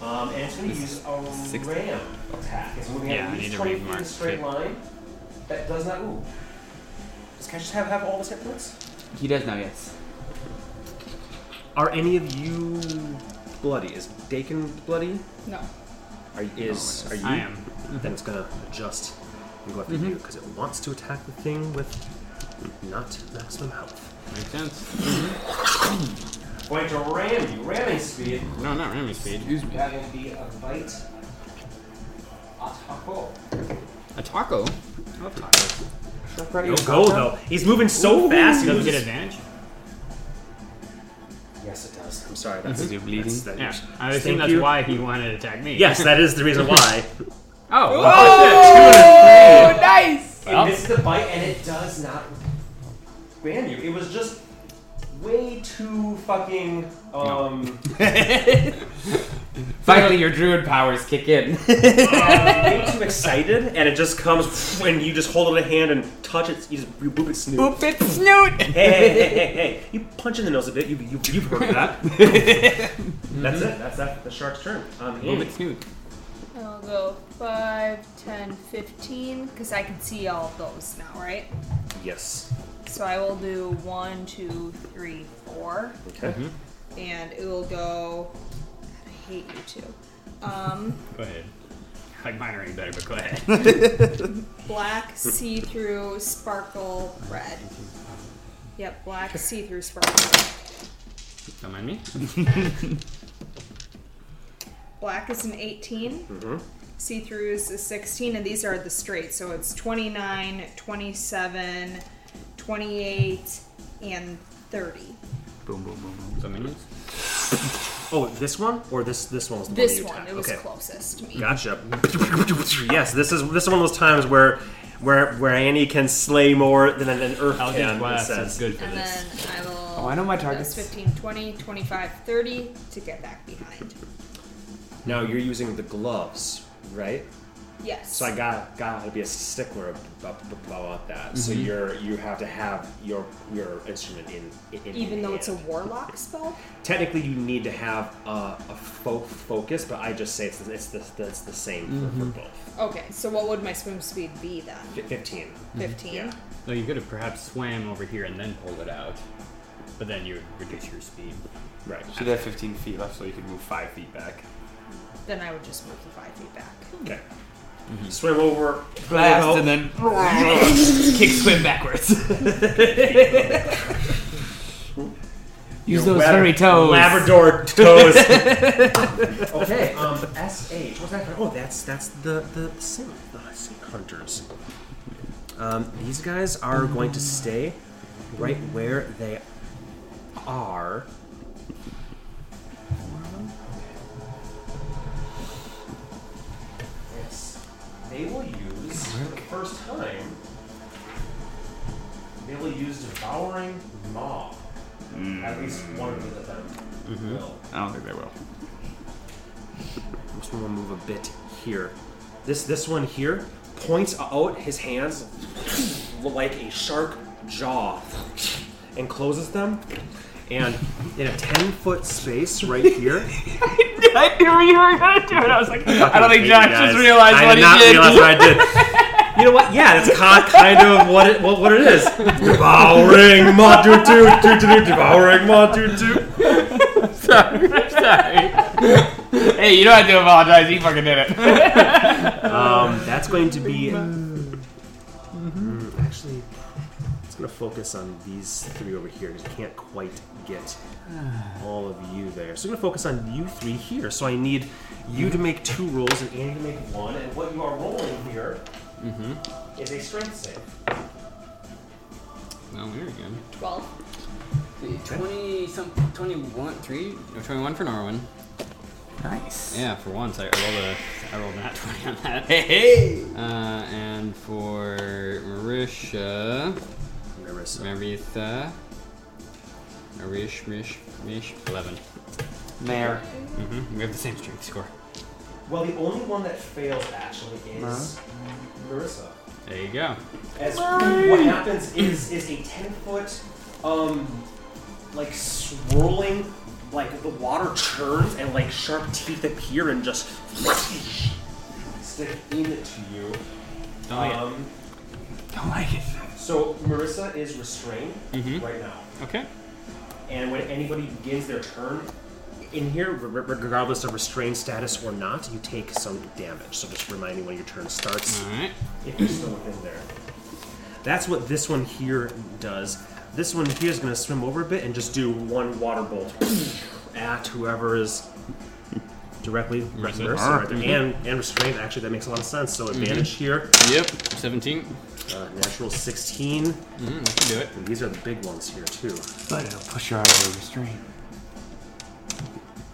Um, and it's gonna use a Sixty. ram attack. It's moving Yeah, at I least need to 20 read feet in a Mark's straight shit. line. That does not. Ooh. Does Cassius have, have all his hit points? He does now, yes. Are any of you bloody? Is Dakin bloody? No. Are is are you? I am. Then it's gonna adjust and go after mm-hmm. you because it wants to attack the thing with not maximum health. Makes sense. Mm-hmm. Going to ram you, ramming speed. No, not Remy speed. That will be a bite. A taco. A taco? I love tacos. No go though. He's moving so fast. He doesn't loses. get advantage? Yes, it does. I'm sorry. That's mm-hmm. Because you're bleeding. that's- that- Yeah. I Thank assume that's you. why he wanted to attack me. Yes, that is the reason why. Oh. Oh, nice! It missed the bite and it does not ban you. It was just way too fucking um Finally, your druid powers kick in. uh, way too excited and it just comes when you just hold it in a hand and touch it, you just you boop its snoot. Boop it, snoot! Hey, hey, hey, hey, hey! You punch in the nose a bit. You, you, you've heard of that. That's it. That's that. The shark's turn. Um, Move Amy. it snoot. I'll go 5, 10, 15, because I can see all of those now, right? Yes. So I will do one, two, three, four, Okay. and it will go. I hate you two. Um, Go ahead. Like mine are any better, but go ahead. black, see through, sparkle, red. Yep, black, see through, sparkle. red. Don't mind me. Black is an 18. Mm-hmm. See through is a 16, and these are the straight. So it's 29, 27, 28, and 30. Boom, boom, boom, boom. So minions? Oh, this one or this this one was the This one. one, it was okay. closest to me. Gotcha. yes, this is this is one of those times where where where Annie can slay more than an Earth Eldritch can. It Blast is good for And this. then I will. Oh, I know my targets. 15, 20, 25, 30 to get back behind. Now you're using the gloves, right? Yes. So I got got to be a stickler about, about that. So mm-hmm. you're you have to have your your instrument in, in Even though it's a warlock spell? technically you need to have a, a fo- focus, but I just say it's the, it's the, it's the same for, for mm-hmm. both. Okay, so what would my swim speed be then? Fi- Fifteen. Mm-hmm. 15? Yeah. So you could have perhaps swam over here and then pulled it out. But then you would reduce your speed. Right. Should have 15 feet left so you could move 5 feet back. Then I would just move the five feet back. Okay. Swim over. Blast and then kick swim backwards. Use Your those Lab- furry toes. Labrador toes. okay. Um. SH. What's that? for? Oh, that's that's the the sing the sing hunters. Um. These guys are going to stay right where they are. They will use for the first time. They will use devouring maw. At least one of them mm-hmm. will. I don't think they will. This one will move a bit here. This this one here points out his hands like a shark jaw and closes them. And in a ten foot space right here. I knew you were gonna do it. I was like, I don't think Josh just realized I what did he not did. realize what I did. You know what? Yeah, that's kind of what it what, what it is. Devouring maw doo doo doo doo doo. Devouring maw doo doo. sorry, sorry. hey, you don't have to apologize. He fucking did it. Um, that's going to be. Mm, actually, going to focus on these three over here because you can't quite get all of you there. So I'm going to focus on you three here. So I need you to make two rolls and Andy to make one. And what you are rolling here is a strength save. Well, very good. Twelve. Twenty some twenty-one three or twenty-one for Norwin. nice. Yeah, for once I, I rolled a I rolled that twenty on that. Hey, hey. Uh, and for Marisha, Marissa. Maritha, Marish, Mish, Mish, eleven. Mayor. Mm-hmm. We have the same strength score. Well, the only one that fails actually is Marissa. There you go. As what happens is is a ten foot um like swirling like the water churns and like sharp teeth appear and just stick into you. Don't like it. um, Don't like it. So Marissa is restrained Mhm. right now, Okay. and when anybody begins their turn. In here, re- re- regardless of restrained status or not, you take some damage. So just remind me when your turn starts. All right. if you're still within there. That's what this one here does. This one here is going to swim over a bit and just do one water bolt at whoever is directly Marissa. Right there. And, and restrained. Actually, that makes a lot of sense. So advantage here. Yep. Seventeen. Uh, natural 16. Mm, I can do it. And these are the big ones here, too. But it'll push you out of the restraint.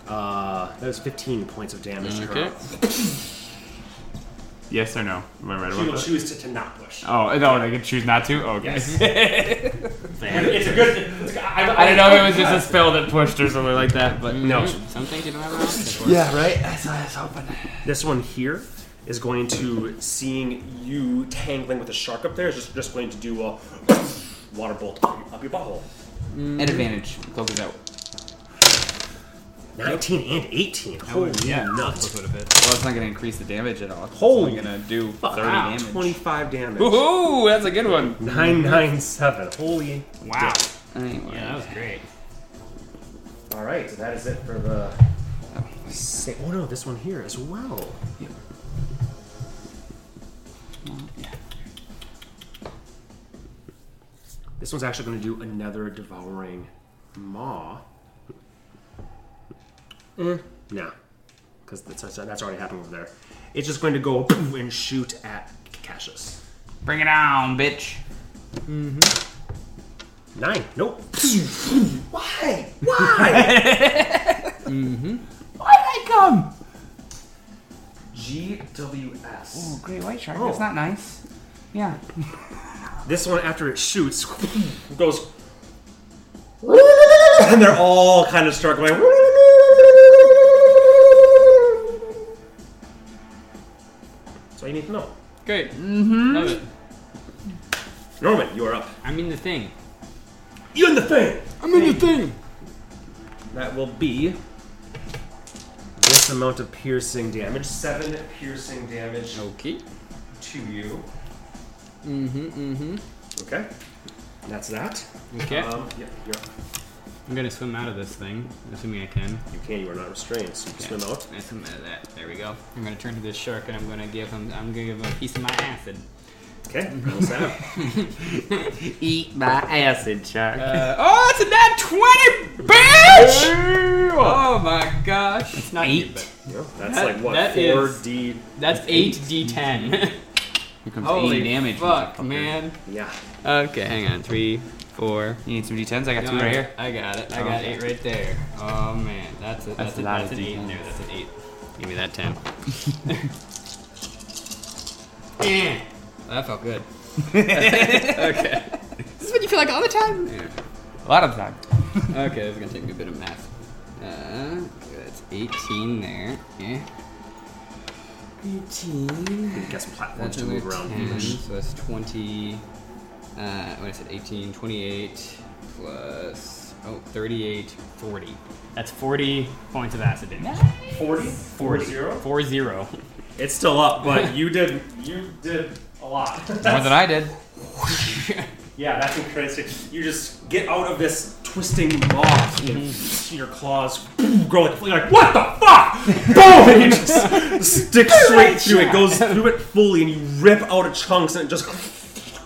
Uh, that was 15 points of damage to Okay. her. Yes or no? Am I right She about will that? choose to, to not push. Oh, no, they can choose not to? Oh, okay. Yes. it's a good. It's, I, I didn't know if it was just a spell that pushed or something like that, but No. Mhm. Some things you don't have an option for. Yeah, right? That's what I was hoping. This one here is going to, seeing you tangling with the shark up there, is just, just going to do a water bolt up, up your butthole. Mm. At advantage. Close it out. 19 and 18. Holy yeah. nuts. Would have hit. Well, it's not going to increase the damage at all. Holy It's only going to do 30 Wow, damage. 25 damage. Woohoo! That's a good one. 997. Holy. Wow. Anyway. Yeah, that was great. Alright, so that is it for the. Oh. Sa- oh no, this one here as well. This one's actually going to do another devouring maw. Eh, nah, because that's, that's already happened over there. It's just going to go and shoot at Cassius. Bring it on, bitch. Mm-hmm. Nine. Nope. Why? Why? mm-hmm. Why did I come? GWS. Oh, great white shark. Oh. That's not nice. Yeah. This one, after it shoots, goes. And they're all kind of start going. That's all you need to know. Great. Mm-hmm. Love it. Norman, you are up. I'm in the thing. You're in the thing! I'm in the thing. That will be this amount of piercing damage. Seven piercing damage Okay. to you. Mm-hmm. Mm-hmm. Okay. That's that. Okay. Um, yeah, you're up. I'm gonna swim out of this thing, assuming I can. You can. You are not restrained. So you can Okay. swim out. I swim out of that. There we go. I'm gonna turn to this shark and I'm gonna give him. I'm gonna give him a piece of my acid. Okay. Roll that. Eat my acid, shark. Uh, oh, it's a nat twenty, bitch! Oh my gosh! It's not Eight. good, but Yeah, that's That- like what that four is- D. That's eight d10. Here comes Holy 80 damage. fuck, motherfucker. man. Yeah. Okay, hang on. Three, four. You need some d10s? I got two No, right here. I got it. I Oh, got okay. eight right there. Oh man, that's a, that's, That's a, a lot that's of an eight D10s. there. That's an eight. Give me that ten. Eh, that felt good. okay. This is what you feel like all the time. Yeah. A lot of time. Okay, this is gonna take me a bit of math. Uh, that's 18 there. Yeah. 18. You get some platforms That's to another move around. 10, so that's 20. Uh, what I said, 18, 28 plus. Oh, 38, 40. That's 40 points of acid damage. 40? 40. 0? 4 0. It's still up, but you did you did a lot. More than I did. yeah, that's crazy. You just get out of this twisting moth and your claws grow like like what the fuck? Boom! And you just stick straight through it, goes through it fully, and you rip out of chunks, and it just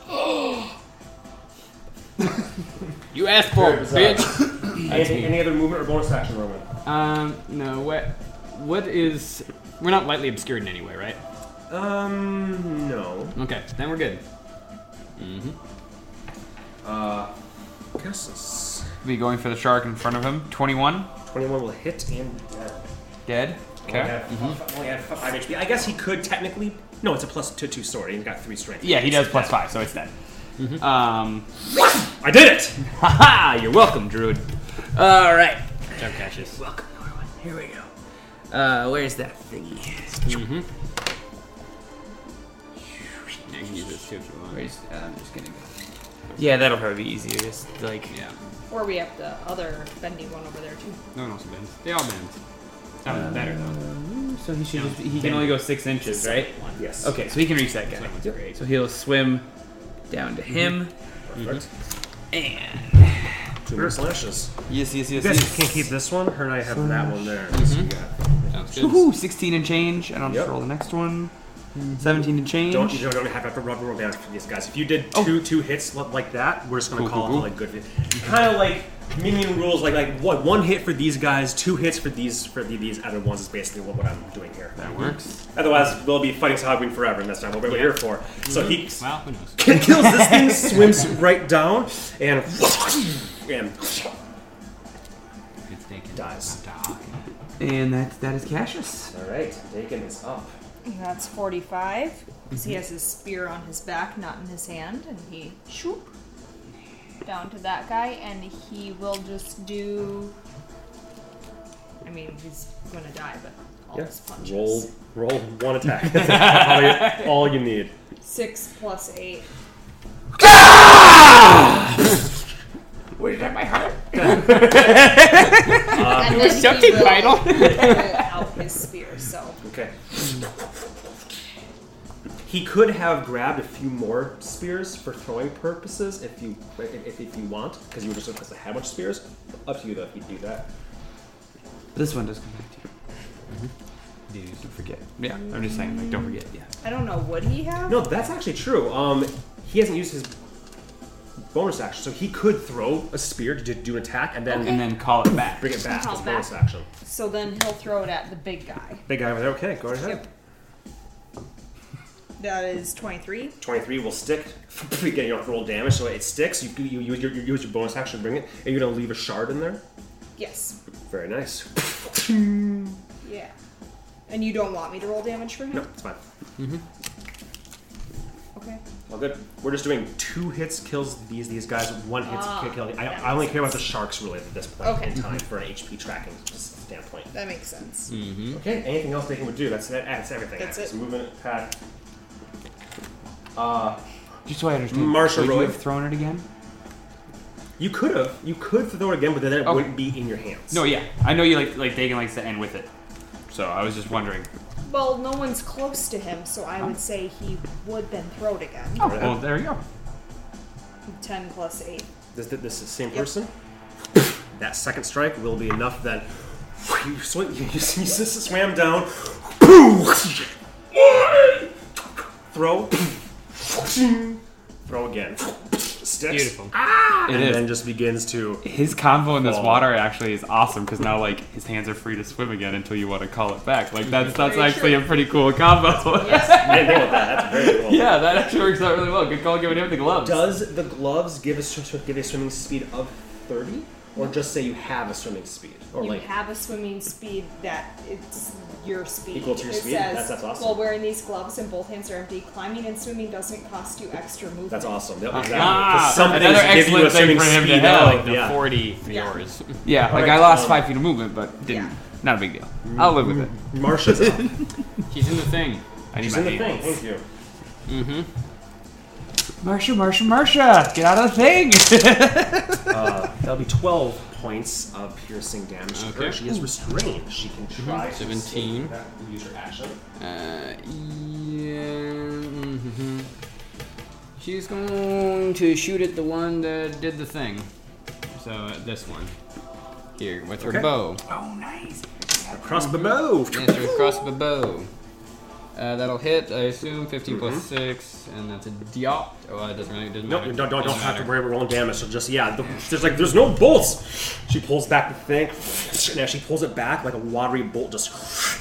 You asked for it, Very bitch. any, any other movement or bonus action, Roman? Um, no, what. What is. We're not lightly obscured in any way, right? Um, no. Okay, then we're good. Mm-hmm. Uh, guess it's Be going for the shark in front of him. 21. 21 will hit and dead. Dead. Only Okay. had, only had five HP. I guess he could technically. No, it's a plus two, two sword. He's got three strength. Yeah, he does plus five, so it's dead. Um, I did it. haha, you're welcome, Druid. All right. Jump Cassius. Welcome, everyone. Here we go. Uh, where's that thingy? Mm-hmm. You can use this too if you want. Where's, uh, I'm just gonna go. Yeah, that'll probably be easier. Just like Yeah. Or we have the other bendy one over there too. No one else bends. They all bend. Sounds better though. Mm, so he should No, just, he can only go six inches, right? One. Yes. Okay, so he can reach that guy. That one's. So he'll swim down to him. Mm-hmm. Perfect. Mm-hmm. And Two more slashes. yes, yes, You yes, guys yes. can keep this one. Her and I have that one there. So you got- Sounds good. Woohoo! 16 and change, and I'll just Yep. roll the next one. Mm-hmm. 17 to change. Don't you don't have to roll, roll damage for these guys. If you did Oh. two two hits like that, we're just gonna Cool, call cool, it like good. Kind of like minion rules, like like what one hit for these guys, two hits for these for the, these other ones is basically what, what I'm doing here. That works. Otherwise, we'll be fighting Sahuagin forever, and that's not what we're here for. So he mm-hmm. Well, kills this thing, swims right down, and and It's taken. Dies. And that that is Cassius. all right, Dakin is up. And that's 45. 'cause He mm-hmm. has his spear on his back, not in his hand, and he shoop down to that guy, and he will just do. I mean, he's gonna die, but all Yeah, his punches. roll roll one attack. That's all you, all you need. Six plus eight. Ah! Where did I my heart? and then something he vital. pull out his spear. So Okay. He could have grabbed a few more spears for throwing purposes if you if, if you want, because you were just supposed to have much spears. Up to you though if you do that. This one does come back to you. Don't forget. Yeah, I'm just saying, like, don't forget. Yeah. I don't know. Would he have? No, that's actually true. Um, he hasn't used his bonus action, so he could throw a spear to do an attack and then And then call it back. bring it back Call as it a back. bonus action. So then he'll throw it at the big guy. Big guy over there. Okay, go ahead. That is 23. 23 will stick. you get your roll damage, so it sticks. You, you, you, you, you use your bonus action to bring it. and you're gonna leave a shard in there? Yes. Very nice. Yeah. And you don't want me to roll damage for him? No, it's fine. Mm-hmm. Okay. All good. We're just doing two hits kills these these guys. One hit Ah, kill. I, that I only makes care about the sharks really at this point Okay. in time for an HP tracking standpoint. That makes sense. Mm-hmm. Okay. Anything else they can do? That's that, that's everything. That's It's it. Movement, attack. Uh, Just so I understand. Marsha would you Roy. have thrown it again? you could have. You could throw it again, but then it Okay. wouldn't be in your hands. No, yeah. I know you like like Dakin likes to end with it. So I was just wondering. Well, no one's close to him, so I would oh. say he would then throw it again. Oh, well, there you go. 10 plus 8. This this is the same Yep. person. That second strike will be enough that you, swing, you, you, you swam down, throw, throw again, sticks, Beautiful. Ah! It and is. then just begins to. His combo in this Oh. water actually is awesome because now like his hands are free to swim again until you want to call it back. Like that's that's Very actually true. a pretty cool combo. I didn't know that. That's very cool. yeah, that actually works out really well. Good call giving him the gloves. Does the gloves give a sw- give a swimming speed of thirty, or just say you have a swimming speed, or You like have a swimming speed that it's your speed. Equal to your it speed? Says, That's- that's awesome. While wearing these gloves and both hands are empty, climbing and swimming doesn't cost you extra movement. that's awesome. Yep, Ah, some another things you a excellent thing for him to speed have. Like the yeah. 40 for Yeah. yours. Yeah, like Alright, I lost um, five feet of movement, but didn't. Yeah. Not a big deal. I'll live with it. Marsha's up. He's in the thing. I need She's my in the thing. Thank you. Mm-hmm. Marsha, Marsha, Marsha, get out of the thing. Uh, that'll be 12 points of piercing damage to her. Okay. She is restrained. She can try to 17. save that use her action. Uh, yeah. hmm She's going to shoot at the one that did the thing. So uh, this one. Here, with her Okay. bow. oh, nice. Across the bow. Yes, her across the bow. Uh, that'll hit, I assume, 15 mm-hmm. plus 6, and that's a diop. Oh, it doesn't really, it doesn't Nope, matter. you don't, don't, don't Doesn't have to worry about rolling damage. So just yeah, the, there's like there's no bolts. She pulls back the thing, and as she pulls it back, like a watery bolt, just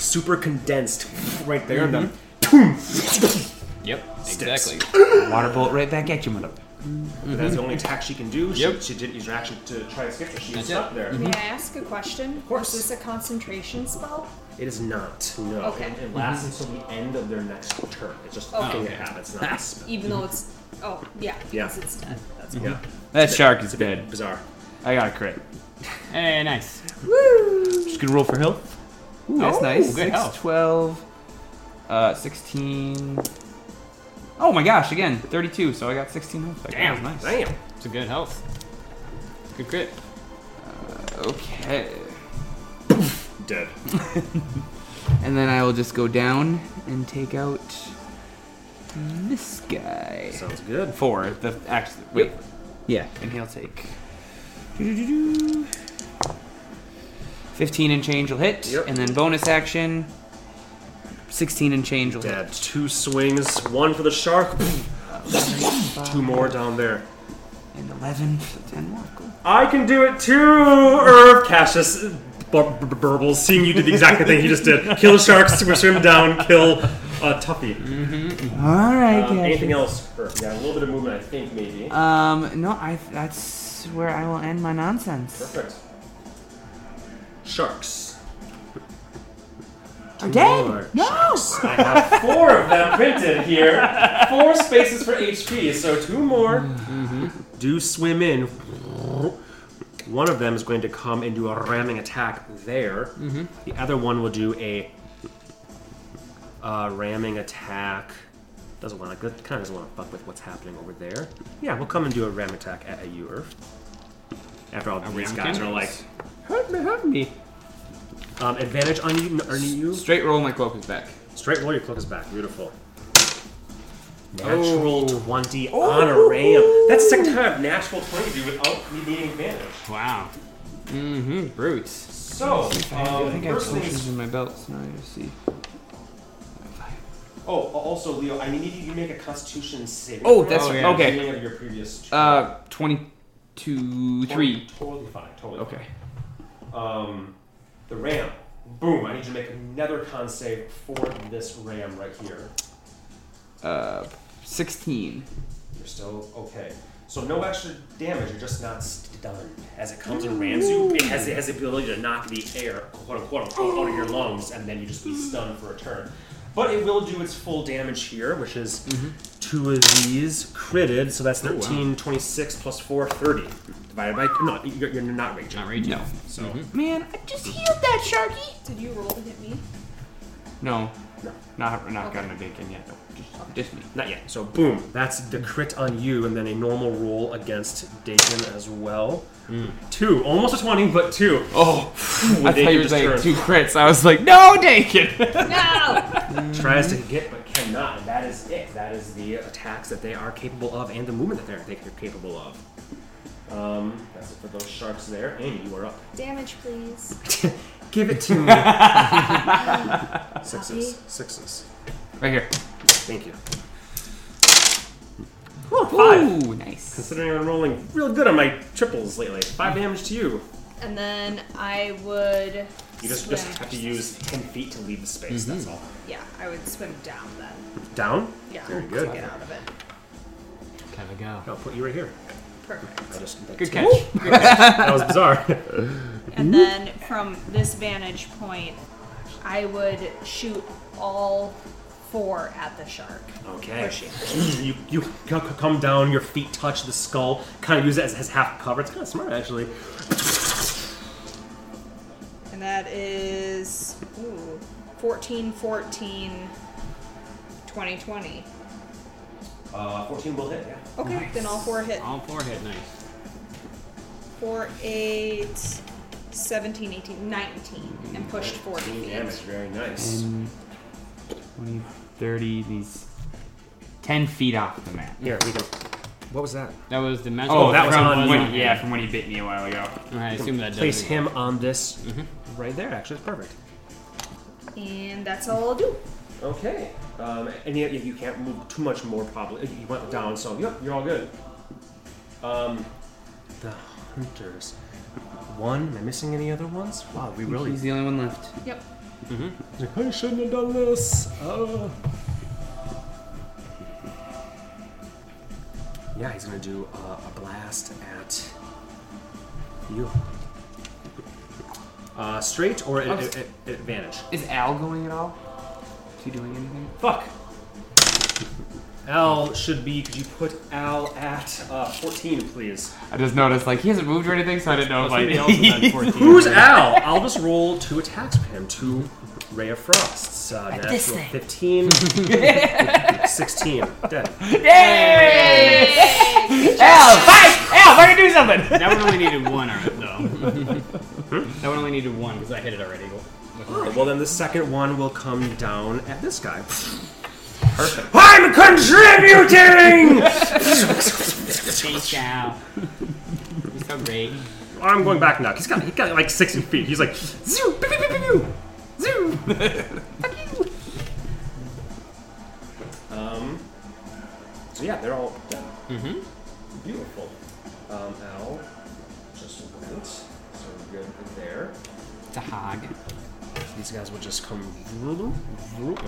super condensed right there. And then mm-hmm. Yep, exactly. Water bolt right back at you, mother. But that's the only mm-hmm. attack she can do. She, Yep. she didn't use her action to try to skip her. She was That's it. stuck there. May I ask a question? Of course. Is this a concentration spell? It is not. No. Okay. It, it lasts until the end of their next turn. It's just a Okay. thing that happens. It's not a spell. Even though it's. Oh, yeah. Yeah. Because it's dead. That's Yeah. That shark is dead. Bizarre. I got a crit. Hey, nice. Woo! Just gonna roll for health. Ooh, that's Oh, nice. good 6, health. 12, uh, 16. Oh my gosh, again, 32, so I got 16 health. back. Damn. That was nice. Damn. It's a good health. Good crit. Okay. Dead. And then I will just go down and take out this guy. Sounds good. Four. The actually, wait. Yeah, and he'll take. doo-doo-doo-doo. 15 and change will hit, Yep. and then bonus action. 16 and change will Dead. hit. Two swings. One for the shark. Two more down there. And 11 for the 10 more. Cool. I can do it too, Irv. Cassius bur- bur- burbles, seeing you did the exact thing he just did. Kill the sharks, swim down, kill uh, Tuffy. All right, Um, anything else, Irv? Yeah, a little bit of movement, I think, maybe. Um, no, I. That's where I will end my nonsense. Perfect. Sharks. Are dead? More No. I have four of them printed here. Four spaces for HP, so two more. Do swim in. One of them is going to come and do a ramming attack there. The other one will do a uh, ramming attack. Doesn't want to. Kind of doesn't want to fuck with what's happening over there. Yeah, we'll come and do a ram attack at you, Earth. After all, these guys are like Hurt me, hurt me. um, advantage on you, on you. Straight roll, my cloak is back. Straight roll, your cloak is back. Beautiful. Natural 20 on a ram. That's the second time of natural 20 do without me needing advantage. Wow. Mm-hmm. Brutes. So, I think I um, think I have first potions things. in my belt, so now I just see. Oh, also, Leo, I need you to make a constitution saving. Oh, that's at right. Okay. of your previous Uh, 22, 3. Totally fine. Totally Okay. fine. Um, the ram. Boom. I need you to make another con save for this ram right here. Uh, 16. You're still okay. So no extra damage. You're just not stunned. As it comes and rams you, it has, it has the ability to knock the air, quote unquote, out out of your lungs, and then you just be stunned for a turn. But it will do its full damage here, which is two of these critted. So that's 13, 26 plus 4, 30. Divided by no, you're, you're not raging. Not raging. No. So Man, I just healed that Sharky! Did you roll to hit me? No. No. Not, not Okay. gotten a Dakin yet, though. Just, just me. not yet. So boom, that's the crit on you, and then a normal roll against Dakin as well. Two, almost a 20, but two. Oh, When I thought you were saying turns. two crits. I was like, no, Dakin! No! tries to get but cannot. And that is it. That is the attacks that they are capable of and the movement that they're, they're capable of. Um, that's it for those sharks there. And you are up. Damage, please. Give it to me. Sixes. Sixes. Right here. Thank you. Whew, five. Ooh, nice. Considering I'm rolling real good on my triples lately. Five damage to you. And then I would. You just, swim. just have to use 10 feet to leave the space, that's all. Yeah, I would swim down then. Down? Yeah. Very good. to Get out of it. Have a go. I'll put you right here. Perfect. I just, Good catch. that was bizarre. And then from this vantage point, I would shoot all four at the shark. Okay. You you c- c- come down, your feet touch the skull, kind of use it as, as half cover. It's kind of smart, actually. And that is ooh, 14, 14, 20, 20. Uh, 14 will hit, yeah. Okay, then all four hit. All four hit. Nice. 4, 8, 17, 18, 19. And pushed 40 feet. Damage, very nice. And 20, 30, these 10 feet off the map. Here, we can. What was that? That was the magic. Oh, that was from on when, the- yeah, from when he bit me a while ago. I assume that Place does it. him on this right there, actually. It's perfect. And that's all I'll do. Okay. Um, and yet you can't move too much more, probably. You went down, so yep, you're all good. Um, the hunters. One. Am I missing any other ones? Wow, we really. He's the only one left. Yep. Like, I shouldn't have done this. Uh. Yeah, he's gonna do uh, a blast at you. Uh, straight or at, at, at advantage? Is Al going at all? Is he doing anything? Fuck. Al should be. Could you put Al at uh, 14, please? I just noticed, like, he hasn't moved or anything, so I didn't know if, Somebody like, else is at 14. Who's Al? I'll just roll two attacks for him. Two Ray of Frosts. Uh, natural this thing. 15. 16. Dead. Yay! Al, fight! Al, fucking do something! That one only needed one, alright, though. that one only needed one because I hit it already. Alright, well then the second one will come down at this guy. Perfect. I'm contributing! Thanks, Al. So great. I'm going back now. He's got he got like 60 feet. He's like zoo, pew, pew, pew, pew, pew, zoo. Fuck you. Um. So yeah, they're all done. Mm-hmm. Beautiful. Um, Al just went. So we're good there. It's a hog. These guys will just come. Will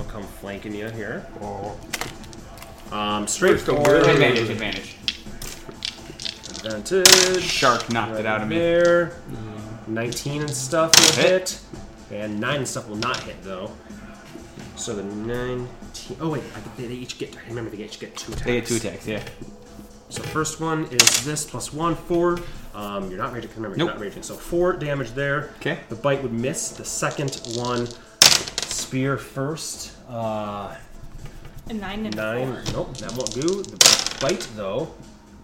come flanking you here. Um, straight forward. Advantage, advantage. Advantage. Shark knocked it out of me. There. 19 and stuff will Hit. hit. And 9 and stuff will not hit, though. So the 19. Oh, wait. I they, they each get. I remember they each get two attacks. They get two attacks, yeah. So first one is this plus 1, 4. Um, you're not raging. Remember, you're Nope. not raging. So 4 damage there. Okay. The bite would miss. The second one, spear first. Uh, A 9 and 9. 4. Nope, that won't do. The bite, though.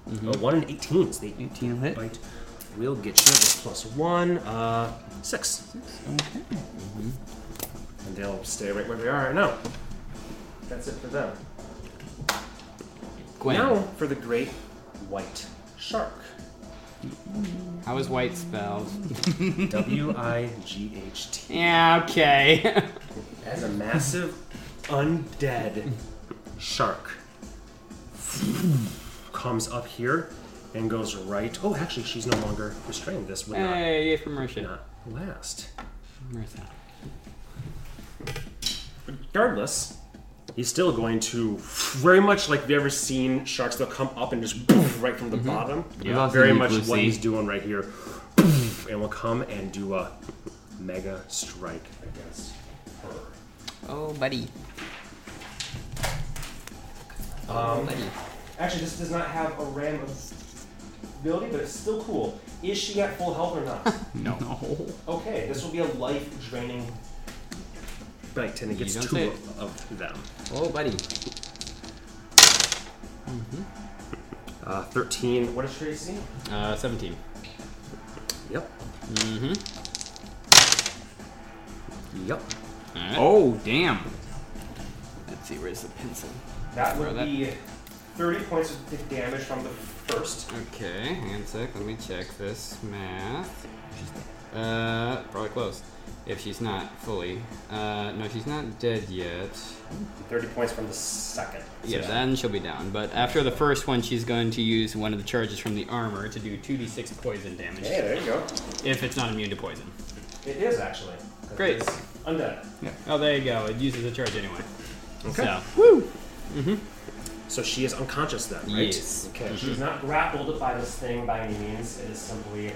A 1 and 18. So the 18 will hit. bite will get you with plus 1. Uh, 6. Okay. And they'll stay right where they are right now. That's it for them. Gwen. Now for the great white shark. How is white spelled? W I G H T. Yeah, okay. As a massive undead shark comes up here and goes right. Oh, actually, she's no longer restrained. This would not, hey, yay for Mercia. not last. Marissa. Regardless, he's still going to very much like have you ever seen sharks? They'll come up and just right from the bottom. We've also very much Blue what Sea. he's doing right here, and will come and do a mega strike against her. Oh, buddy. Um, actually, this does not have a random ability, but it's still cool. Is she at full health or not? No. okay, this will be a life draining bite, and it gets two say. of, of them. Oh, buddy. Uh, 13. What is Tracy? Uh, 17. Yep. Mm-hmm. Yep. Alright. Oh, damn. Let's see, where's the pencil? That would that- be 30 points of damage from the first. Okay, hang on a sec. Let me check this math. Uh, probably close. If she's not fully. Uh, no, she's not dead yet. 30 points from the second. Yeah, then she'll be down. But after the first one, she's going to use one of the charges from the armor to do 2d6 poison damage. Hey, there you go. If it's not immune to poison. It is actually. Great. It's undead. Oh, there you go. It uses a charge anyway. Okay. So, Woo! Mm-hmm. So she is unconscious then, right? Yes. Okay. She's not grappled by this thing by any means. It is simply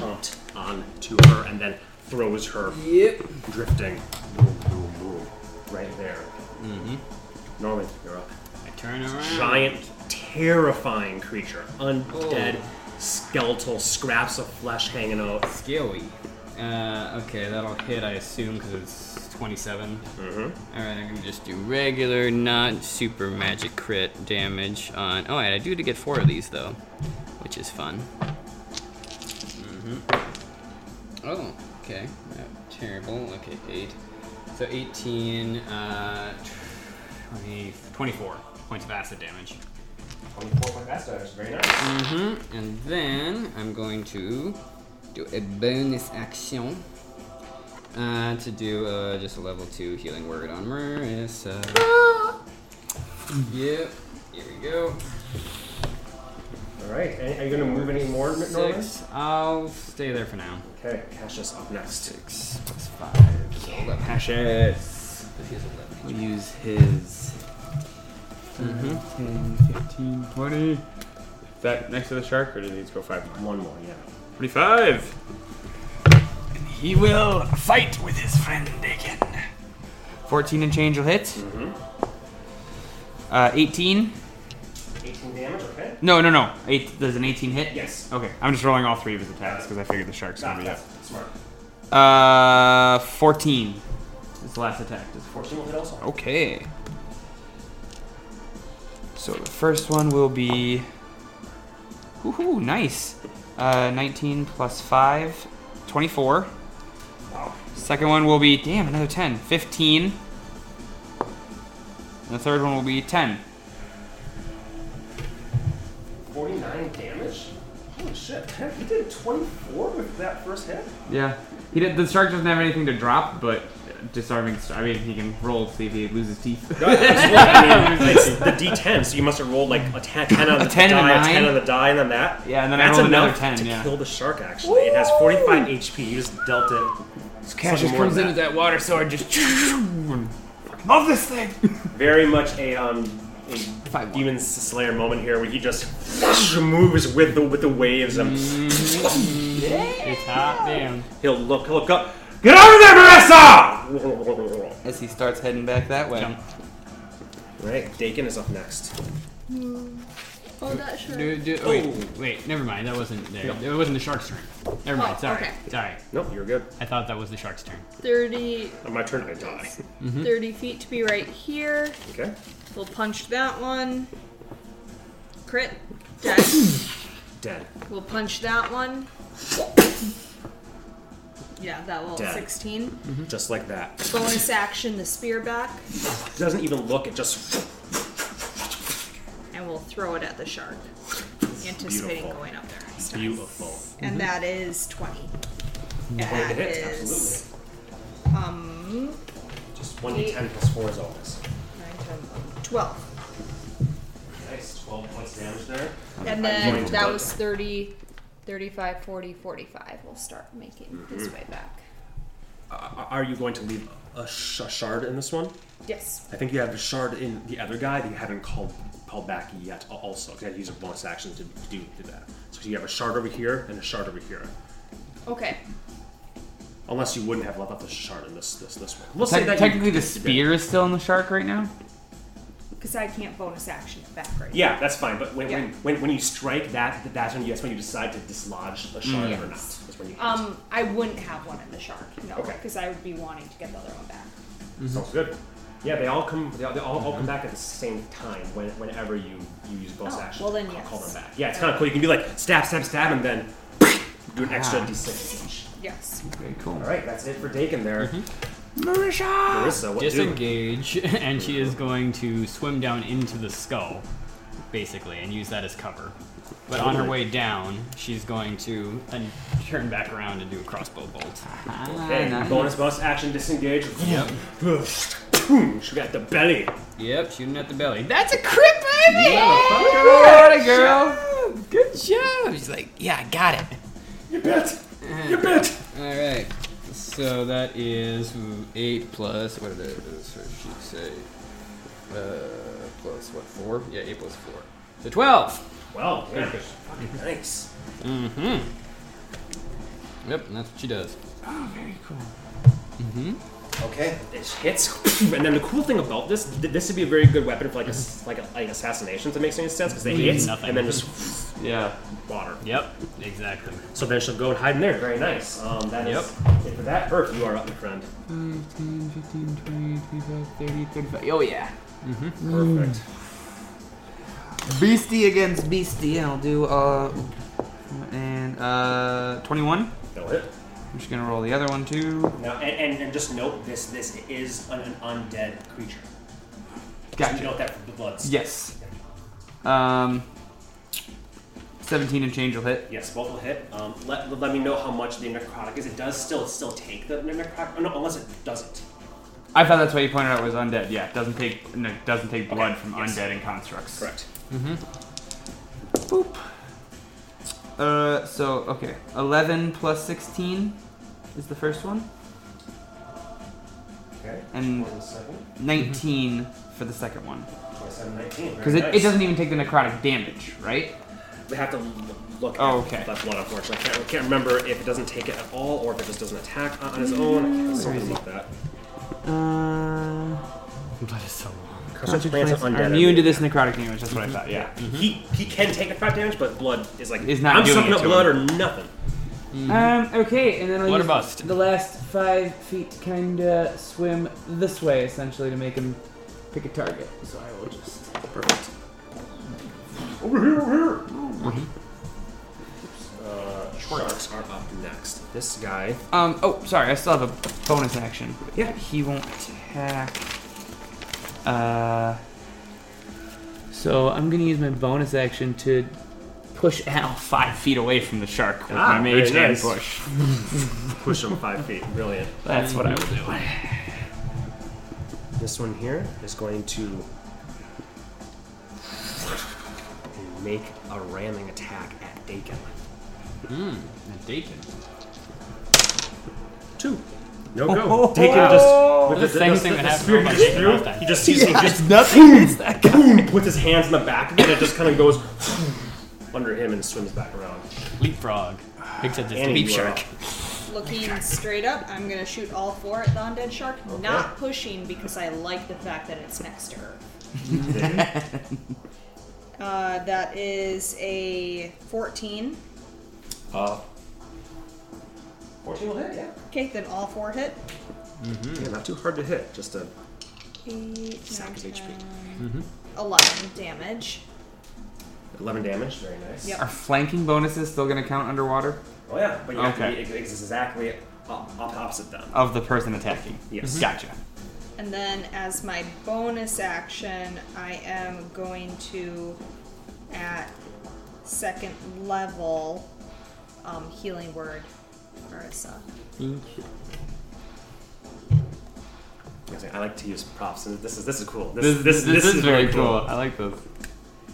pumped onto her and then throws her yep. drifting boom, boom, boom, right there. Mm-hmm. Norman, you're up. I turn around. Giant, terrifying creature. Undead, skeletal, scraps of flesh hanging out. Scaly. Uh, okay, that'll hit, I assume, because it's 27. Mm-hmm. Alright, I'm gonna just do regular, not super magic crit damage on. Oh, and I do to get four of these, though, which is fun. hmm Oh, okay. Not terrible. Okay, 8. So 18, uh, 20, 24 points of acid damage. 24 point fast damage. Very nice. Mm-hmm. And then I'm going to do a bonus action uh, to do uh, just a level two healing word on Marissa. yep. Here we go. All right. Are you going to move any more, Norman? Six. I'll stay there for now. Okay. Cassius up next. Six plus five. So eleven. Cassius. He has eleven. We use his. Mhm. 10, 15, 20. Is that next to the shark, or do he need to go five more? One more, yeah. 25. He will fight with his friend Dakin. 14 and change will hit. Mm-hmm. Uh, 18. 18 damage, okay? No, no, no. Eight. Does an 18 hit? Yes. Okay, I'm just rolling all three of his attacks because I figured the shark's Nah, gonna be up. that's smart. Uh, 14. His last attack. Does 14 will hit also. Okay. So the first one will be. Woohoo, nice. Uh, 19 plus 5, 24. Wow. Second one will be, damn, another 10, 15. And the third one will be 10. Holy shit. He did 24 with that first hit? Yeah. He did, the shark doesn't have anything to drop, but disarming. I mean, he can roll see if he loses teeth. I mean, it's the D10, so you must have rolled like a 10, 10 on the 10 and a die, a 10 nine. on the die, and then that. Yeah, and then I That's rolled another 10, to yeah. kill the shark, actually. It has 45 HP. You just dealt it. Cassius more comes than in with that water sword, just. Love this thing! Very much a, um, a Five Demon Slayer moment here where he just moves with the with the waves and mm-hmm. It's hot. Damn. he'll look he'll look up. Get over there, Marissa! As he starts heading back that way. Jump. Right, Dakin is up next. Mm. Oh, that sure. Do, do, oh. wait, wait, never mind. That wasn't there. It wasn't the shark's turn. Never mind. Oh, Sorry. okay. Sorry. Nope, you're good. I thought that was the shark's turn. 30, On my turn, I die. Mm-hmm. 30 feet to be right here. Okay. We'll punch that one. Crit. Dead. Dead. we'll punch that one. Yeah, that will Dead. 16. Just like that. Bonus action, the spear back, Doesn't even look. It just and we'll throw it at the shark. Anticipating beautiful. going up there next time. beautiful. And that is 20. And 20 to that hit, is, absolutely. um, Just one d10 plus four is always. 9, 10, 12. Nice. 12 points of damage there. And then that was 30, 35, 40, 45. We'll start making this way back. Uh, are you going to leave a, sh- a shard in this one? Yes. I think you have a shard in the other guy that you haven't called called back yet. al- Also, 'cause you had to use a bonus action to do, do that. So you have a shard over here and a shard over here. Okay. Unless you wouldn't have left up a shard in this this this one. We'll Te- say that you- technically, the spear is still in the shark right now. Because I can't bonus action it back right Yeah, that's fine. But when, Yeah. when, when, when you strike that, that's when you that's when you decide to dislodge a shard or not. That's when you. hit. Um, I wouldn't have one in the shark, no, Okay. because I would be wanting to get the other one back. Sounds good. Yeah, they all come. They all, they all, all come back at the same time. When, whenever you, you use bonus Oh, action, well then call, yes. call them back. Yeah, it's kind of cool. You can be like stab, stab, stab, and then do an extra Ah. d6. Yes. Very cool. All right, that's it for Dakin there. Marisha! Marissa, what do? Disengage, and she is going to swim down into the skull. basically, and use that as cover. But on her way down, she's going to then turn back around and do a crossbow bolt. Okay, ah, bonus bonus action disengage. Yep. Boom, she got the belly. Yep, shooting at the belly. That's a crit, baby! Atta girl. Good job. She's like, yeah, I got it. You bet. You uh, bet. All right. So that is ooh, eight plus what did it does her say? Uh, plus what four? Yeah, eight plus four. So twelve. Well, yeah. Good. Fucking nice. Mm-hmm. Yep, and that's what she does. Oh, very cool. Mm-hmm. Okay, it hits, and then the cool thing about this, th- this would be a very good weapon for like a, s- like a, like assassination. That makes any sense because they Leaves hit nothing. and then just Yeah. water. Yep, exactly. So then she'll go and hide in there. Very nice. Um, that is Yep. it for that. Perk, you are up, my friend. 5, 10, 15, 20, 25, 30, 35. Oh, yeah. Perfect. Beastie against Beastie, and I'll do, uh, and, uh, 21. That'll hit. I'm just gonna roll the other one too. Now, and, and, and just note this: this is an, an undead creature. Just Gotcha. note that for the bloods. Yes. Um, 17 and change will hit. Yes, both will hit. Um, let, let me know how much the necrotic is. It does still still take the necrotic. Oh, no, unless it doesn't. I thought that's why you pointed out was undead. Yeah, it doesn't take no, it doesn't take blood from yes. undead and constructs. Correct. Mm-hmm. Boop. Uh, so okay, 11 plus 16 is the first one, Okay. and One second. 19 for the second one. 27, 19. Because it, it doesn't even take the necrotic damage, right? We have to look at Oh, okay. that one, unfortunately. I can't, I can't remember if it doesn't take it at all or if it just doesn't attack on, on its own. I can't- Something like that. Uh, Blood is so long. Such plants are undead. I'm immune to this necrotic damage. That's what I thought. Yeah. He he can take the five damage, but blood is like Is not I'm sucking up to blood or nothing. Um. Okay, and then I'll Blood use bust? the last five feet to kind of swim this way, essentially, to make him pick a target. So I will just. Perfect. Over here, over here. Uh, sharks are up next. This guy. Um. Oh, sorry. I still have a bonus action. Yeah. He won't attack. Uh. So I'm gonna use my bonus action to push Al five feet away from the shark with Ah, my mage very hand nice. push. Push him five feet. Brilliant. That's what I will do. This one here is going to make a ramming attack at Dakin. Mmm, a Dakin. Two. No oh. go. Dakin just oh. with The same thing that happened on my through. He just sees him just nothing against that guy. boom puts his hands in the back of it and it just kind of goes under him and swims back around. Leapfrog. Picks at this leap shark. Looking straight up, I'm gonna shoot all four at the undead shark. Not pushing because I like the fact that it's next to her. Uh, that is a 14. Uh, 14 will hit, yeah. Okay, then all four hit. Yeah, not too hard to hit. Just a 8, Sack 9, of HP. 10, 11 damage. 11 damage. Very nice. Yep. Are flanking bonuses still gonna count underwater? Oh yeah, but you have Okay. to be ex- exactly op- op- opposite them. Of the person attacking. Yes. Gotcha. And then as my bonus action, I am going to, at second level, um, healing word, Marissa. Thank you. I like, to use props, and this is this is cool. This, this, this, is, very cool. I like this.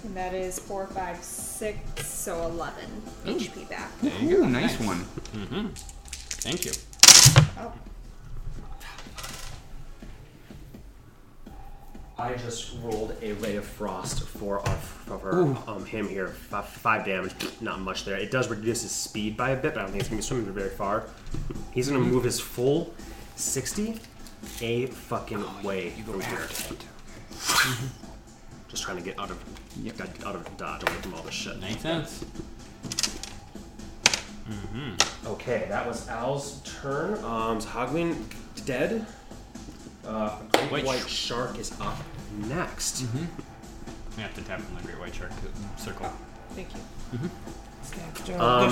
And that is 4, 5, 6, so 11 HP back. There you go. Ooh, nice one. Mm-hmm. Thank you. Oh, I just rolled a ray of frost for our for um, him here. Five, five damage, not much there. It does reduce his speed by a bit, but I don't think he's gonna be swimming very far. He's gonna move his full sixty a fucking way from here. Just trying to get out of Yep. get out of dodge away from all this shit. Makes sense. Okay, that was Al's turn. Um, is Hogwin dead? Uh, Great White White, sh- Shark is up next. We have to tap on the great white shark circle. thank you. Um,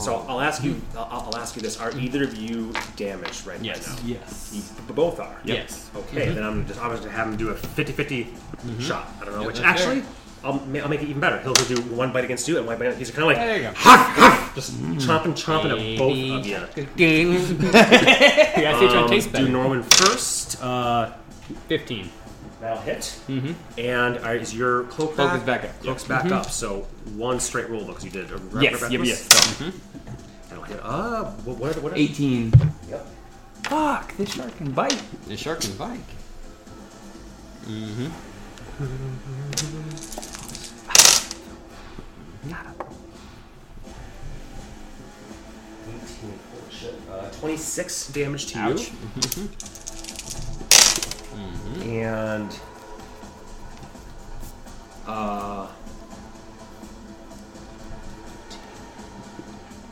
So I'll ask you. I'll, I'll ask you this: Are either of you damaged right, Yes. right now? Yes. You both are. Yes. Okay, then I'm just I'm just gonna have him do a 50-50 shot. I don't know Yeah, which. that's Actually, I'll, ma- I'll make it even better. He'll do one bite against you and one bite. He's kind of like There you go. just chomping, chomping at both of you. yeah, I see trying to taste Um, better. do Norman first. Uh, 15. that'll hit. Mm-hmm. And uh, is your cloak Cloak back? is back up. Cloak's back up. So one straight roll because you did. A re- Yes, re- yep, reckless? yes. So, That'll hit. Uh, what? What? what 18. Yep. Fuck, this shark can bite. The shark can bite. Mm-hmm. Holy shit. Uh, Twenty-six damage to Ouch. you. And uh,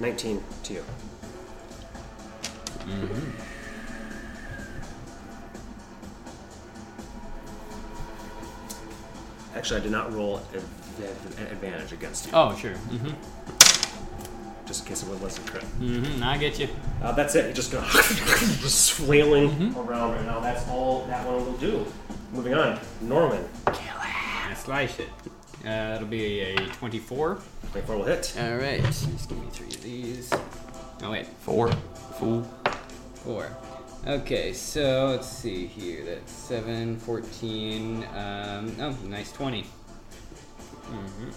nineteen to you. Actually, I did not roll an advantage against you, Oh, sure. Mm-hmm. just in case it wasn't crit. Mm-hmm. I get you. Uh, that's it. You're just go just flailing around right now. That's all that one will do. Moving on, Norman. Kill I slice it. Uh, that'll be a 24. 24 will hit. All right. Just give me three of these. Oh wait, Four. Fool. four. Okay, so let's see here. That's 7, 14. Um, oh, nice 20. Mm-hmm.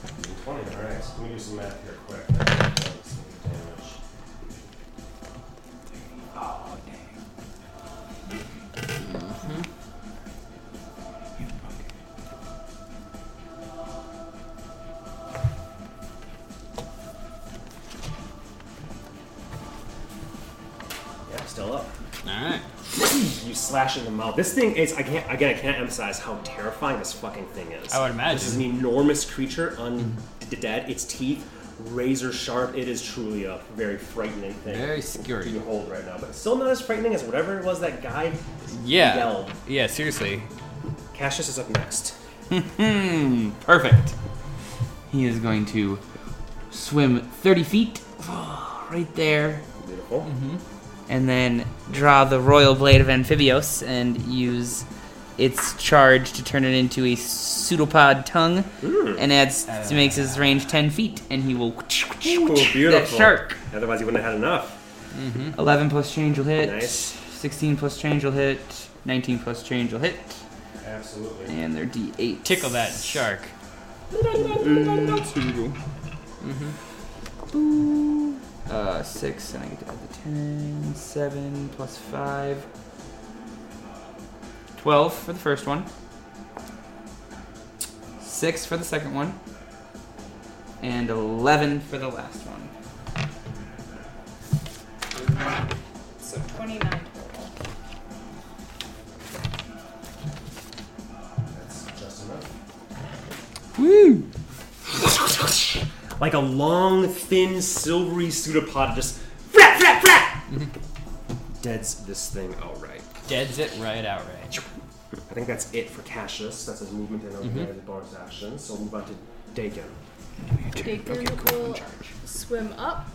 20. All right. Let me do some math here quick. You slash in the mouth. This thing is. I can't. Again, I can't emphasize how terrifying this fucking thing is. I would imagine. This is an enormous creature, undead. Its teeth razor sharp. It is truly a very frightening thing. Very scary. to behold right now, but still not as frightening as whatever it was that guy Yeah. yelled. Yeah, seriously. Cassius is up next. Hmm, perfect. He is going to swim 30 feet, right there, Beautiful. And then draw the Royal Blade of Amphibios and use its charge to turn it into a pseudopod tongue, hmm. and adds to makes his range 10 feet, and he will Ooh, that shark. Otherwise, he wouldn't have had enough. Mm-hmm. 11 plus change will hit. Nice. 16 plus change will hit. 19 plus change will hit. Absolutely. And they're D8. Tickle that shark. Mm. Mm-hmm. Uh, 6, and I get to add the 10. 7 plus 5. 12 for the first one. 6 for the second one. And 11 for the last one. So 29 total. That's just enough. Woo! Like a long, thin, silvery pseudopod just flap, flap, flap! Deads this thing outright. Deads it right outright. I think that's it for Cassius. That's his movement and his bonus action. So we'll move on to Dakin. Dakin will swim up.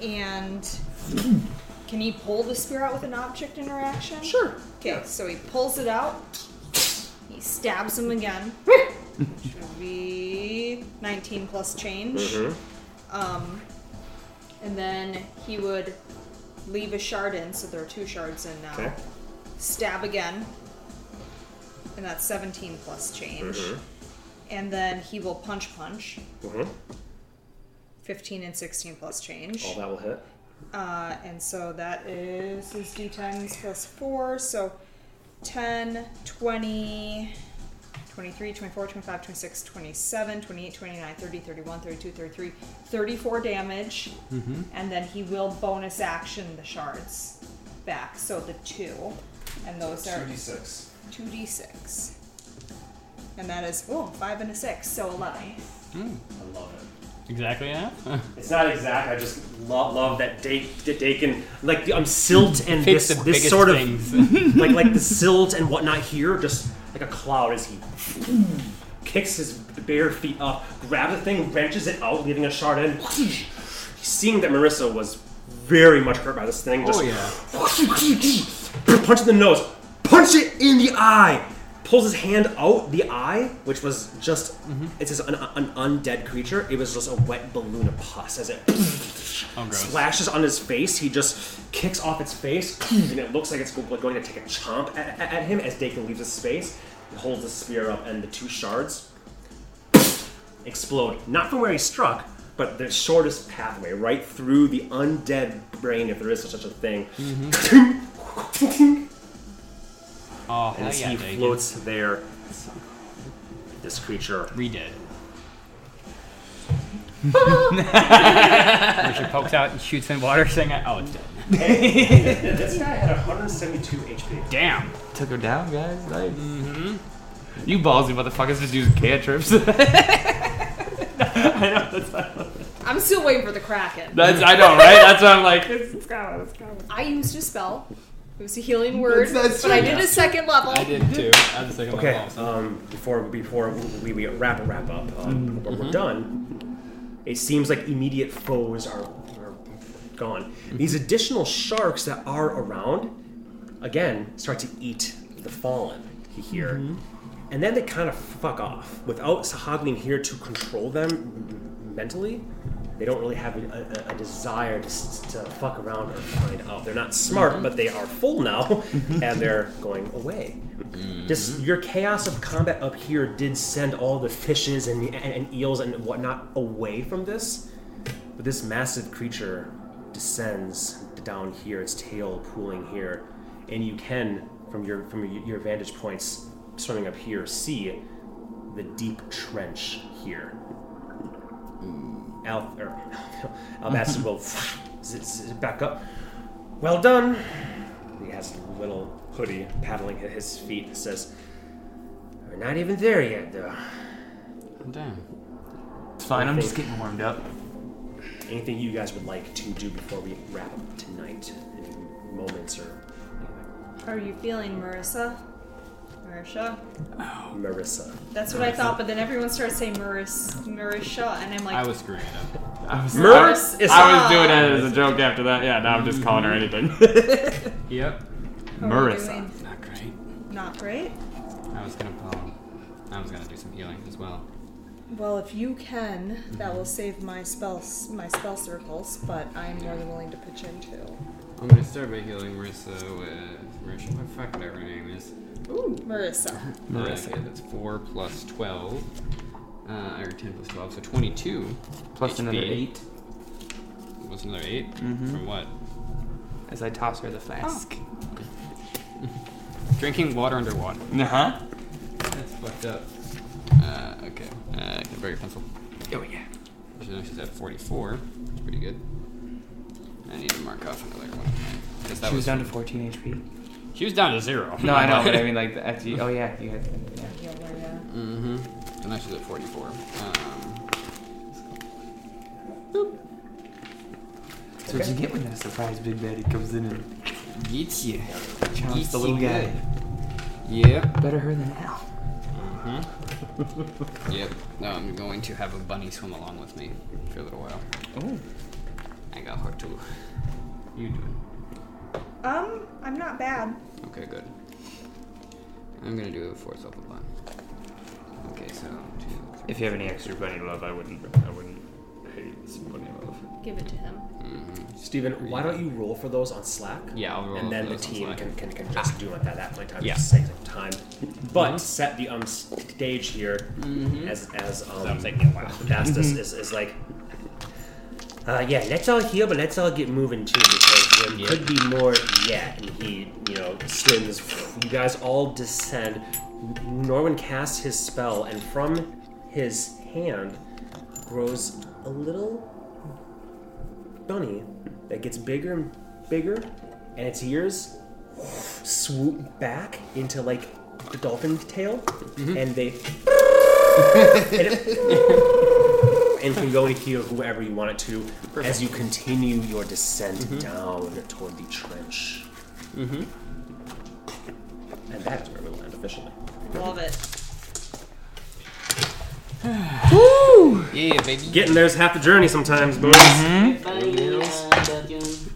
And can he pull the spear out with an object interaction? Sure. Okay, so he pulls it out. He stabs him again. Should be 19 plus change. Mm-hmm. Um, and then he would leave a shard in, so there are two shards in now. Okay. Stab again, and that's 17 plus change. Mm-hmm. And then he will punch punch, Mm-hmm. 15 and 16 plus change. All that will hit. Uh, and so that is his d10s plus 4. So 10, 20, 23, 24, 25, 26, 27, 28, 29, 30, 31, 32, 33, 34 damage. And then he will bonus action the shards back. So the 2. And those are 2d6. 2d6. And that is, oh, five and a 6. So 11. I love it. Exactly enough. It's not exact. I just love, love that Dake, that Dakin, like I'm um, silt and Picks this, this biggest sort of like like the silt and whatnot here, just like a cloud as he kicks his bare feet up, grabs the thing, wrenches it out, leaving a shard in. Seeing that Marissa was very much hurt by this thing, just oh yeah. punch in the nose, punch it in the eye, pulls his hand out. The eye, which was just it's just an, an undead creature, it was just a wet balloon of pus as it Oh, splashes on his face. He just kicks off its face, and it looks like it's going to take a chomp at, at- him as Dakin leaves his space. He holds the spear up, and the two shards explode. Not from where he struck, but the shortest pathway, right through the undead brain, if there is such a thing. Mm-hmm. Oh, and as yeah, he Dagon. floats there, this creature Redead. Where she pokes out and shoots in water, saying, "Oh, it's dead." this guy had 172 HP. Damn. Took her down, guys. Nice. Mm-hmm. You ballsy motherfuckers just using cantrips. I know that's not. I'm still waiting for the Kraken. That's I know, right? That's why I'm like. It's, it's coming. It's coming. I used a spell. It was a healing word, That's- that's but I true. did a second level. I did too. I was thinking Okay, about also. um, before before we, we wrap wrap up, um, when we're done, it seems like immediate foes are, are gone. These additional sharks that are around, again, start to eat the fallen here, and then they kind of fuck off without Sahuagin here to control them mentally. They don't really have a, a, a desire to, to fuck around or find out. They're not smart, mm-hmm. but they are full now, and they're going away. Mm-hmm. This your chaos of combat up here did send all the fishes and, and, and eels and whatnot away from this, but this massive creature descends down here, its tail pooling here, and you can, from your from your, your vantage points, swimming up here, see the deep trench here. Mm. Al er, or Albastin will z- z- back up. Well done. He has a little hoodie paddling at his feet. Says, "We're not even there yet, though. Oh, damn. It's fine. I'm just getting warmed up. Anything you guys would like to do before we wrap up tonight? Any moments or anything? Are you feeling Marissa? Marisha? Oh. Marissa. That's what I thought, but then everyone started saying Maris, Marisha, and I'm like, I was screwing it up. I was, Murs is I was doing it as a joke after that. Yeah, now I'm just calling her anything. Yep. how are we Marissa. doing? Not great. Not great. I was gonna call. I was gonna do some healing as well. Well, if you can, that will save my spells, my spell circles. But I'm more than willing to pitch in too. I'm gonna start by healing Marissa with Marissa. What the fuck whatever her name is. Ooh, Marissa. Marissa. Okay, that's four plus twelve. Uh, or ten plus twelve, so twenty-two. Plus HP. another eight What's another 8 Mhm. From what? as I toss her the flask. Drinking water underwater. Uh huh. That's fucked up. Uh, okay. Uh, can I borrow your pencil? Oh yeah. So now she's at 44. That's pretty good. I need to mark off another one. Because that She was was down to 14 HP. She was down to zero. No, I know, but I mean like the after you, Oh yeah, you had. Yeah. Yeah. Mm-hmm. So now she's at 44. Um, So what you get when that surprise big baddie comes in and gets you. chomps the little guy? Yep. Better her than hell. Mm-hmm. yep. No, I'm going to have a bunny swim along with me for a little while. Oh. I got her too. You doing? Um, I'm not bad. Okay, good. I'm gonna do a fourth level one. Okay, so two, three. If you have any extra bunny love, I wouldn't. I wouldn't hate some bunny love. Give it to him. Mm-hmm. Steven, why don't you roll for those on Slack? Yeah, I'll roll and then for the those on team can, can, can just do it at that point in time. Yeah. Just save time. But Mhm. set the um stage here Mm-hmm. as as um That'll take me a while. Bastus is, is like uh, yeah, let's all heal, but let's all get moving too, because there Yep. could be more yet. And he, you know, swims. You guys all descend. Norman casts his spell, and from his hand grows a little bunny that gets bigger and bigger, and its ears swoop back into like the dolphin tail, and they and, it- and can go and heal whoever you want it to as you continue your descent down toward the trench. Mm-hmm. And that is where we'll end officially. Love it. Woo! Yeah, baby. Getting there's half the journey sometimes, boys. Bunnies.